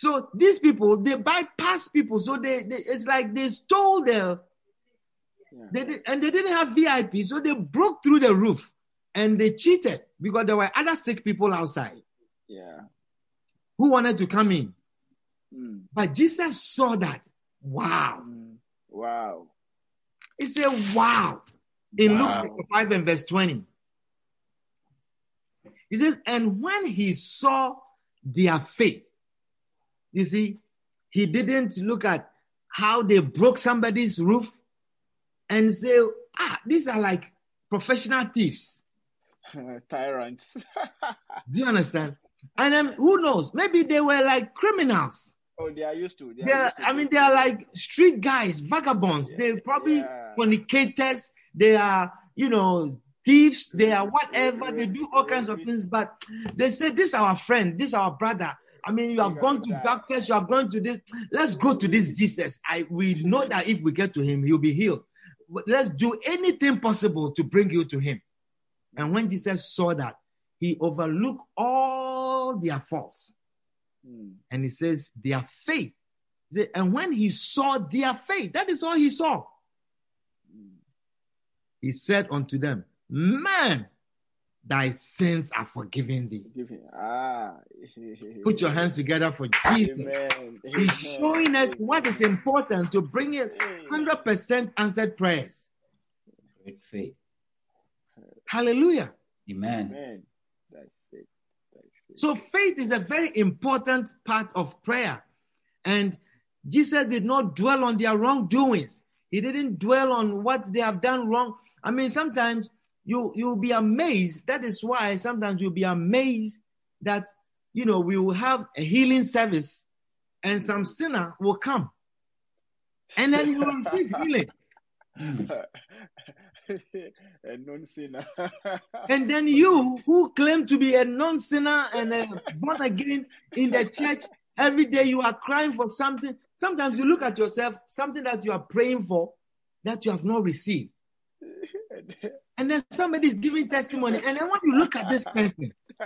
So these people, they bypass people. So they, they it's like they stole their Yeah. they did, and they didn't have VIP, so they broke through the roof and they cheated because there were other sick people outside Yeah. who wanted to come in. Mm. But Jesus saw that. Wow. Mm. Wow. He said, wow. In Wow. Luke 5 and verse 20. He says, and when he saw their faith, you see, he didn't look at how they broke somebody's roof and say, ah, these are like professional thieves. <laughs> Tyrants. Do you understand? And then who knows? Maybe they were like criminals. oh, they are used to. They They're, used to I mean, they are like street guys, vagabonds. They're probably Yeah. fornicators. They are, you know, thieves. They are whatever. They do all kinds of things. But they say, this is our friend. This is our brother. I mean, you have gone to doctors. You have gone to this. Let's go to this Jesus. I we know that if we get to him, he'll be healed. But let's do anything possible to bring you to him. And when Jesus saw that, he overlooked all their faults Mm. and he says their faith. And when he saw their faith, that is all he saw. Mm. He said unto them, Man, thy sins are forgiven thee. Give him. Ah. <laughs> Put your hands together for Jesus. Amen. He's Amen. showing us what is important to bring us 100% answered prayers. Great faith. Hallelujah. Amen. Amen. Thy faith. Thy faith. So faith is a very important part of prayer. And Jesus did not dwell on their wrongdoings. He didn't dwell on what they have done wrong. I mean, sometimes you you'll be amazed. That is why sometimes you'll be amazed that you know we will have a healing service and some sinner will come. And then you will receive <laughs> healing. a non sinner. And then you, who claim to be a non-sinner and a born again in the church, every day you are crying for something. Sometimes you look at yourself, something that you are praying for that you have not received. <laughs> And then somebody is giving testimony. And then when you look at this person, <laughs>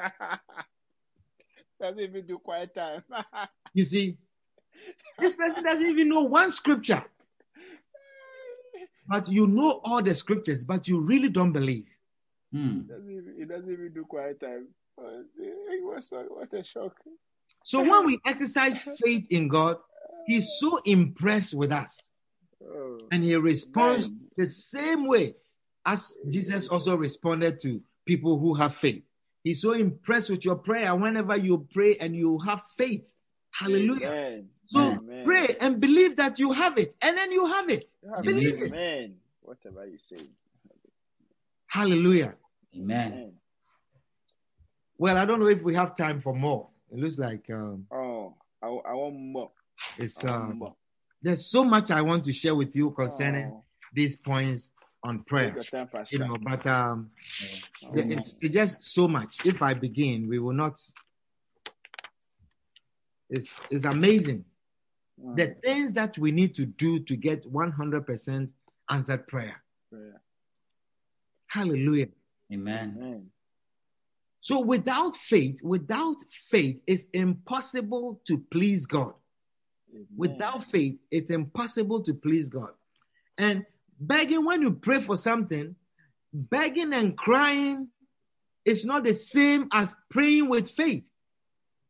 Doesn't even do quiet time. <laughs> you see, this person doesn't even know one scripture. But you know all the scriptures, but you really don't believe. Hmm. doesn't even, he doesn't even do quiet time. It was so, what a shock. So when we exercise faith in God, He's so impressed with us. Oh, and he responds Amen. the same way as Jesus also responded to people who have faith. He's so impressed with your prayer whenever you pray and you have faith. Hallelujah. Amen. So Amen. pray and believe that you have it, and then you have it. You have Believe it. it. Amen. Whatever you say. Hallelujah. Amen. Amen. Well, I don't know if we have time for more. It looks like um, Oh, I, I want more. it's I want um, more. there's so much I want to share with you concerning Oh, these points on prayer. time, You know, but um, Oh, it's, it's just so much. If I begin, we will not. It's it's amazing mm, the things that we need to do to get 100% answered prayer. prayer. Hallelujah. Amen. Amen. So without faith, without faith, it's impossible to please God. Amen. Without faith, it's impossible to please God. And begging, when you pray for something, begging and crying is not the same as praying with faith.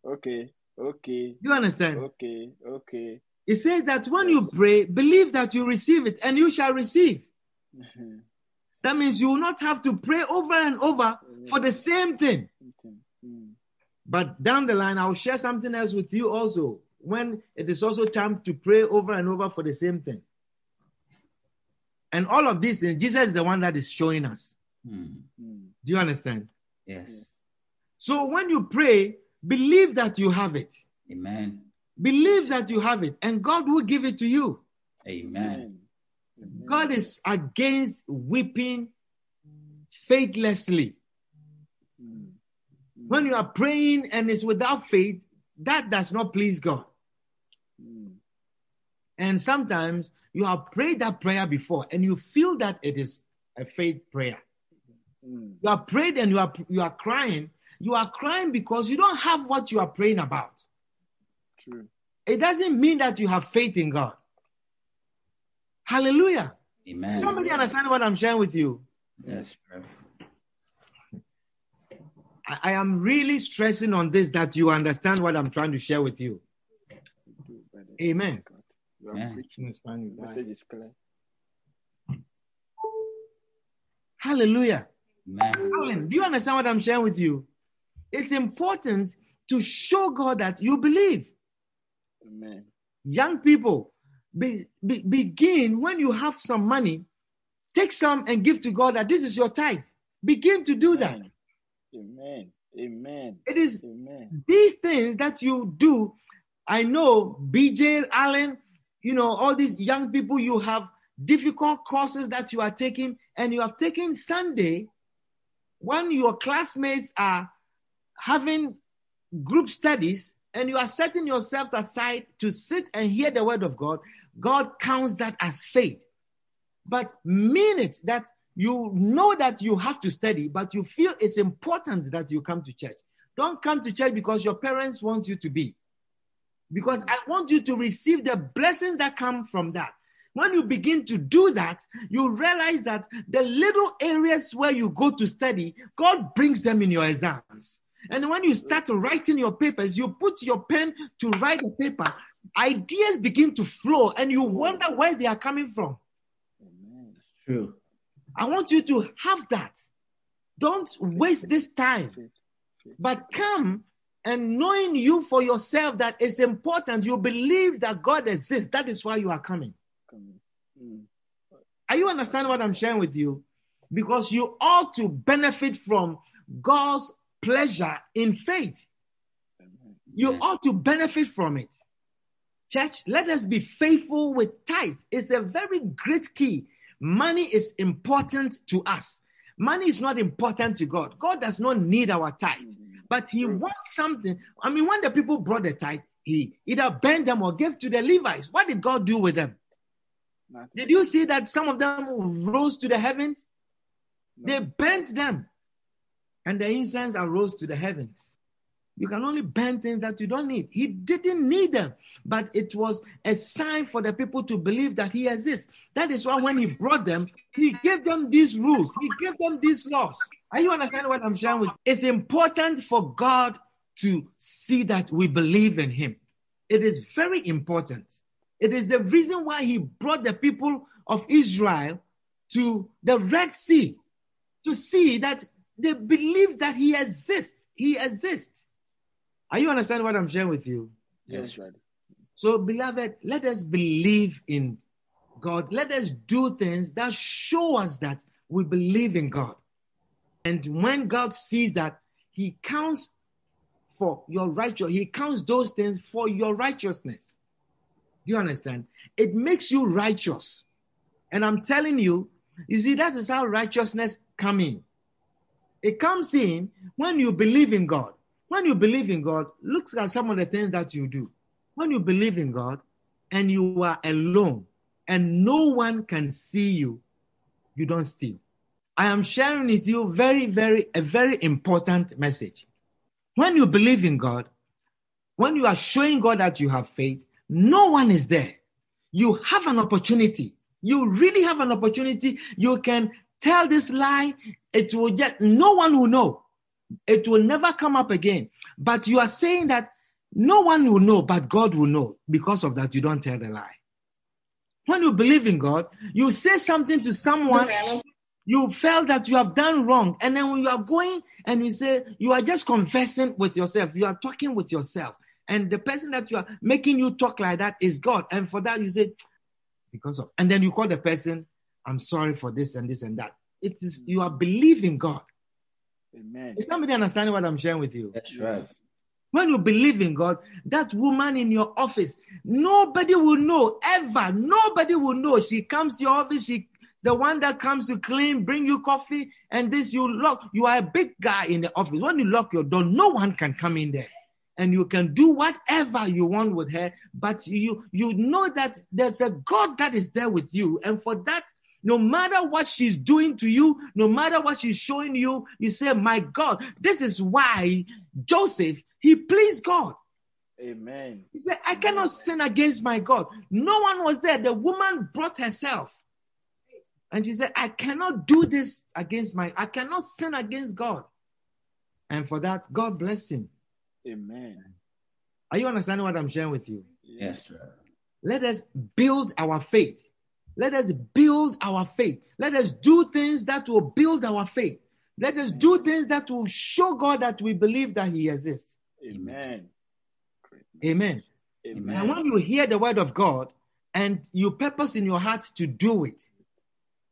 Okay. Okay. You understand? Okay. Okay. It says that when you pray, believe that you receive it and you shall receive. Mm-hmm. That means you will not have to pray over and over mm-hmm. for the same thing. Mm-hmm. Mm. But down the line, I'll share something else with you also when it is also time to pray over and over for the same thing. And all of this, Jesus is the one that is showing us. Hmm. Mm. Do you understand? Yes. So when you pray, believe that you have it. Amen. Believe that you have it, and God will give it to you. Amen. Amen. God is against weeping faithlessly. Mm. When you are praying and it's without faith, that does not please God. And sometimes you have prayed that prayer before and you feel that it is a faith prayer. Mm. You have prayed and you are you are crying. You are crying because you don't have what you are praying about. True. It doesn't mean that you have faith in God. Hallelujah. Amen. Somebody understand what I'm sharing with you? Yes. bro. I, I am really stressing on this that you understand what I'm trying to share with you. Do Amen. God. You are Amen. preaching. The message is clear. Hallelujah. Amen. Alan, do you understand what I'm sharing with you? It's important to show God that you believe. Amen. Young people, be, be- begin when you have some money, take some and give to God that this is your tithe. Begin to do that. Amen. Amen. Amen. It is Amen. these things that you do. I know BJ Allen, you know, all these young people, you have difficult courses that you are taking, and you have taken Sunday when your classmates are having group studies and you are setting yourself aside to sit and hear the word of God, God counts that as faith. But mean it that you know that you have to study, but you feel it's important that you come to church. Don't come to church because your parents want you to be. Because I want you to receive the blessings that come from that. When you begin to do that, you realize that the little areas where you go to study, God brings them in your exams. And when you start writing your papers, you put your pen to write a paper, ideas begin to flow and you wonder where they are coming from. Amen. True. I want you to have that. Don't waste this time, but come and knowing you for yourself that it's important. You believe that God exists. That is why you are coming. Come. Mm. Are you understanding what I'm sharing with you? Because you ought to benefit from God's pleasure in faith. You Yes. ought to benefit from it. Church, let us be faithful with tithe. It's a very great key. Money is important to us. Money is not important to God. God does not need our tithe. But He True. wants something. I mean, when the people brought the tithe, He either burned them or gave to the Levites. What did God do with them? Nothing. Did you see that some of them rose to the heavens? No. They burnt them, and the incense arose to the heavens. You can only burn things that you don't need. He didn't need them, but it was a sign for the people to believe that He exists. That is why when He brought them, He gave them these rules, He gave them these laws. Are you understanding what I'm sharing with? It's important for God to see that we believe in Him. It is very important. It is the reason why He brought the people of Israel to the Red Sea to see that they believe that he exists. He exists. Are you understanding what I'm sharing with you? Yes. Daddy. So, beloved, let us believe in God. Let us do things that show us that we believe in God. And when God sees that, He counts for your righteous, He counts those things for your righteousness. Do you understand? It makes you righteous. And I'm telling you, you see, that is how righteousness come in. It comes in when you believe in God. When you believe in God, look at some of the things that you do. When you believe in God and you are alone and no one can see you, you don't steal. I am sharing with you very, very, a very important message. When you believe in God, when you are showing God that you have faith, no one is there. You have an opportunity. You really have an opportunity. You can tell this lie. It will just, no one will know. It will never come up again. But you are saying that no one will know, but God will know. Because of that, you don't tell the lie. When you believe in God, you say something to someone, you felt that you have done wrong. And then when you are going and you say, you are just confessing with yourself, you are talking with yourself. And the person that you are making you talk like that is God. And for that, you say, <tsk> because of, and then you call the person, I'm sorry for this and this and that. It is, you are believing God. Amen. Is somebody understanding what I'm sharing with you? That's right. When you believe in God, that woman in your office, nobody will know ever. Nobody will know. She comes to your office, she the one that comes to clean, bring you coffee, and this you lock. You are a big guy in the office. When you lock your door, no one can come in there. And you can do whatever you want with her, but you you know that there's a God that is there with you. And for that, no matter what she's doing to you, no matter what she's showing you, you say, My God, this is why Joseph he pleased God. Amen. He said, I cannot sin against my God. No one was there. The woman brought herself. And she said, I cannot do this against my, I cannot sin against God. And for that, God bless him. Amen. Are you understanding what I'm sharing with you? Yes, sir. Let us build our faith. Let us build our faith. Let us do things that will build our faith. Let us do things that will show God that we believe that He exists. Amen. Amen. Amen. And when you hear the word of God and you purpose in your heart to do it,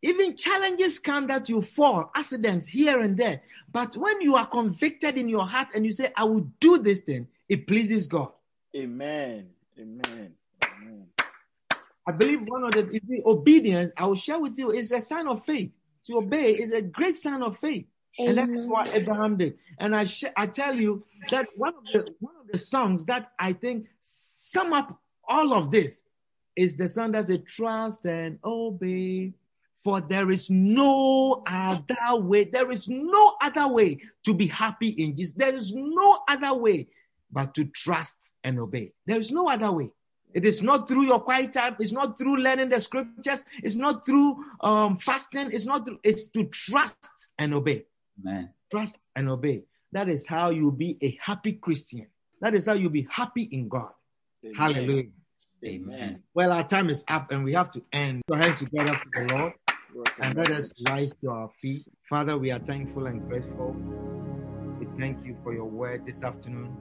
even challenges come that you fall, accidents here and there. But when you are convicted in your heart and you say, I will do this thing, it pleases God. Amen. Amen. Amen. I believe one of the the obedience I will share with you is a sign of faith. To obey is a great sign of faith. And that is what Abraham did. And I sh- I tell you that one of the one of the songs that I think sum up all of this is the song that says trust and obey. For there is no other way. There is no other way to be happy in Jesus. There is no other way but to trust and obey. There is no other way. It is not through your quiet time. It's not through learning the scriptures. It's not through um, fasting. It's not. Through, it's to trust and obey. Amen. Trust and obey. That is how you be a happy Christian. That is how you be happy in God. Amen. Hallelujah. Amen. Well, our time is up and we have to end. Put our hands together for the Lord Lord, and let us rise to our feet. Father, we are thankful and grateful. We thank you for your word this afternoon.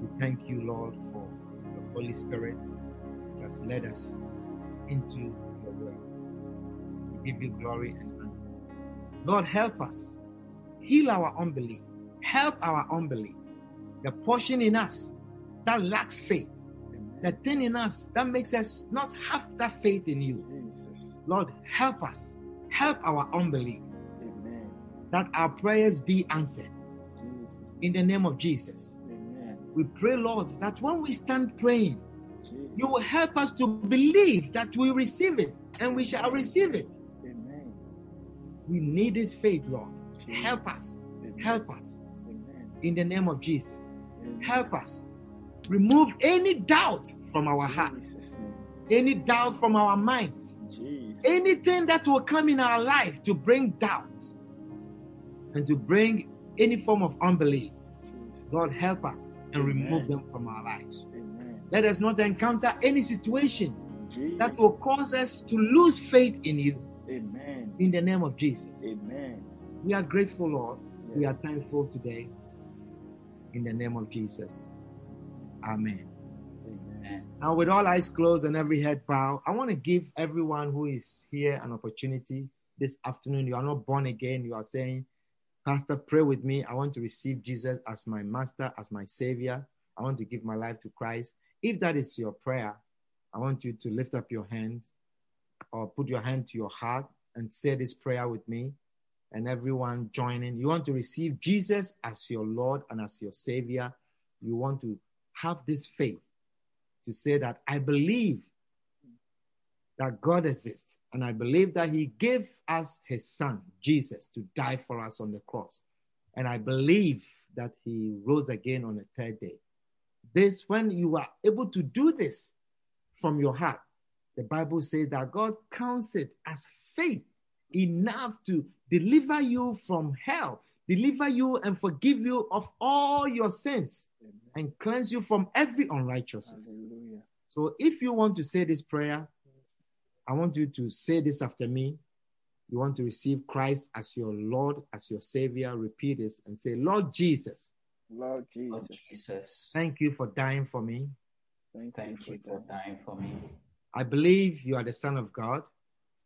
We thank you, Lord, for the Holy Spirit that has led us into your word. We give you glory and Lord, help us. Heal our unbelief. Help our unbelief. The portion in us that lacks faith, the thing in us that makes us not have that faith in you. Jesus. Lord, help us. Help our unbelief Amen. that our prayers be answered Jesus. in the name of Jesus. Amen. We pray, Lord, that when we stand praying, Jesus. you will help us to believe that we receive it and we shall receive it. We need this faith, Lord. Jesus. Help us. Amen. Help us Amen. in the name of Jesus. Amen. Help us. Remove any doubt from our hearts, any doubt from our minds, Jesus. anything that will come in our life to bring doubt and to bring any form of unbelief. Jesus. God, help us and remove them from our lives. Amen. Let us not encounter any situation that will cause us to lose faith in you. Amen. In the name of Jesus. Amen. We are grateful, Lord. We are thankful today. In the name of Jesus. Amen. Amen. Now, with all eyes closed and every head bowed, I want to give everyone who is here an opportunity this afternoon. You are not born again. You are saying, Pastor, pray with me. I want to receive Jesus as my master, as my savior. I want to give my life to Christ. If that is your prayer, I want you to lift up your hands or put your hand to your heart and say this prayer with me. And everyone joining, you want to receive Jesus as your Lord and as your Savior. You want to have this faith to say that I believe that God exists and I believe that He gave us His Son, Jesus, to die for us on the cross. And I believe that He rose again on the third day. This, when you are able to do this from your heart, the Bible says that God counts it as faith enough to deliver you from hell, deliver you and forgive you of all your sins Amen. and cleanse you from every unrighteousness. Hallelujah. So if you want to say this prayer, I want you to say this after me. You want to receive Christ as your Lord, as your Savior. Repeat this and say, Lord Jesus, Lord Lord Jesus. Jesus, thank you for dying for me. Thank, thank you for dying for me. I believe you are the Son of God.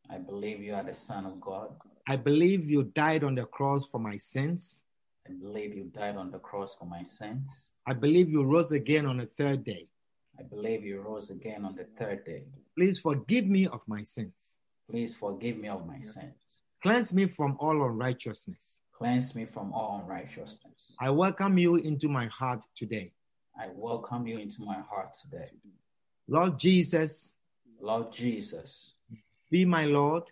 I believe you are the Son of God. I believe you died on the cross for my sins. I believe you died on the cross for my sins. I believe you rose again on the third day. I believe you rose again on the third day. Please forgive me of my sins. Please forgive me of my sins. Cleanse me from all unrighteousness. Cleanse me from all unrighteousness. I welcome you into my heart today. I welcome you into my heart today. Lord Jesus, Lord Jesus, be my Lord,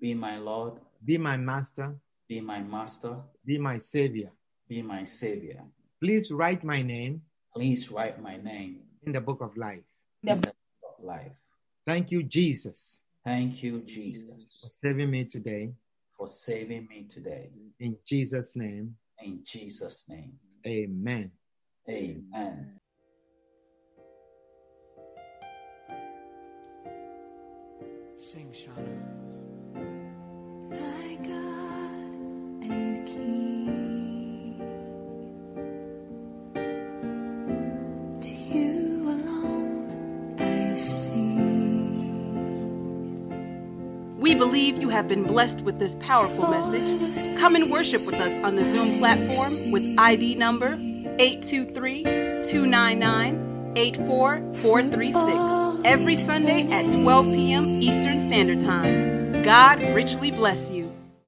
be my Lord, be my Master, be my Master, be my Savior. be my Savior. Please write my name Please write my name in the book of life. in the book of life. Thank you, Jesus, Thank you, Jesus, for saving me today. for saving me today. In Jesus' name, In Jesus' name, amen. amen. Sing, Shauna. My God and King, to you alone I sing. We believe you have been blessed with this powerful message. Come and worship with us on the Zoom platform with ID number 823 299 84436 every Sunday at 12 p.m. Eastern Standard Time. God richly bless you.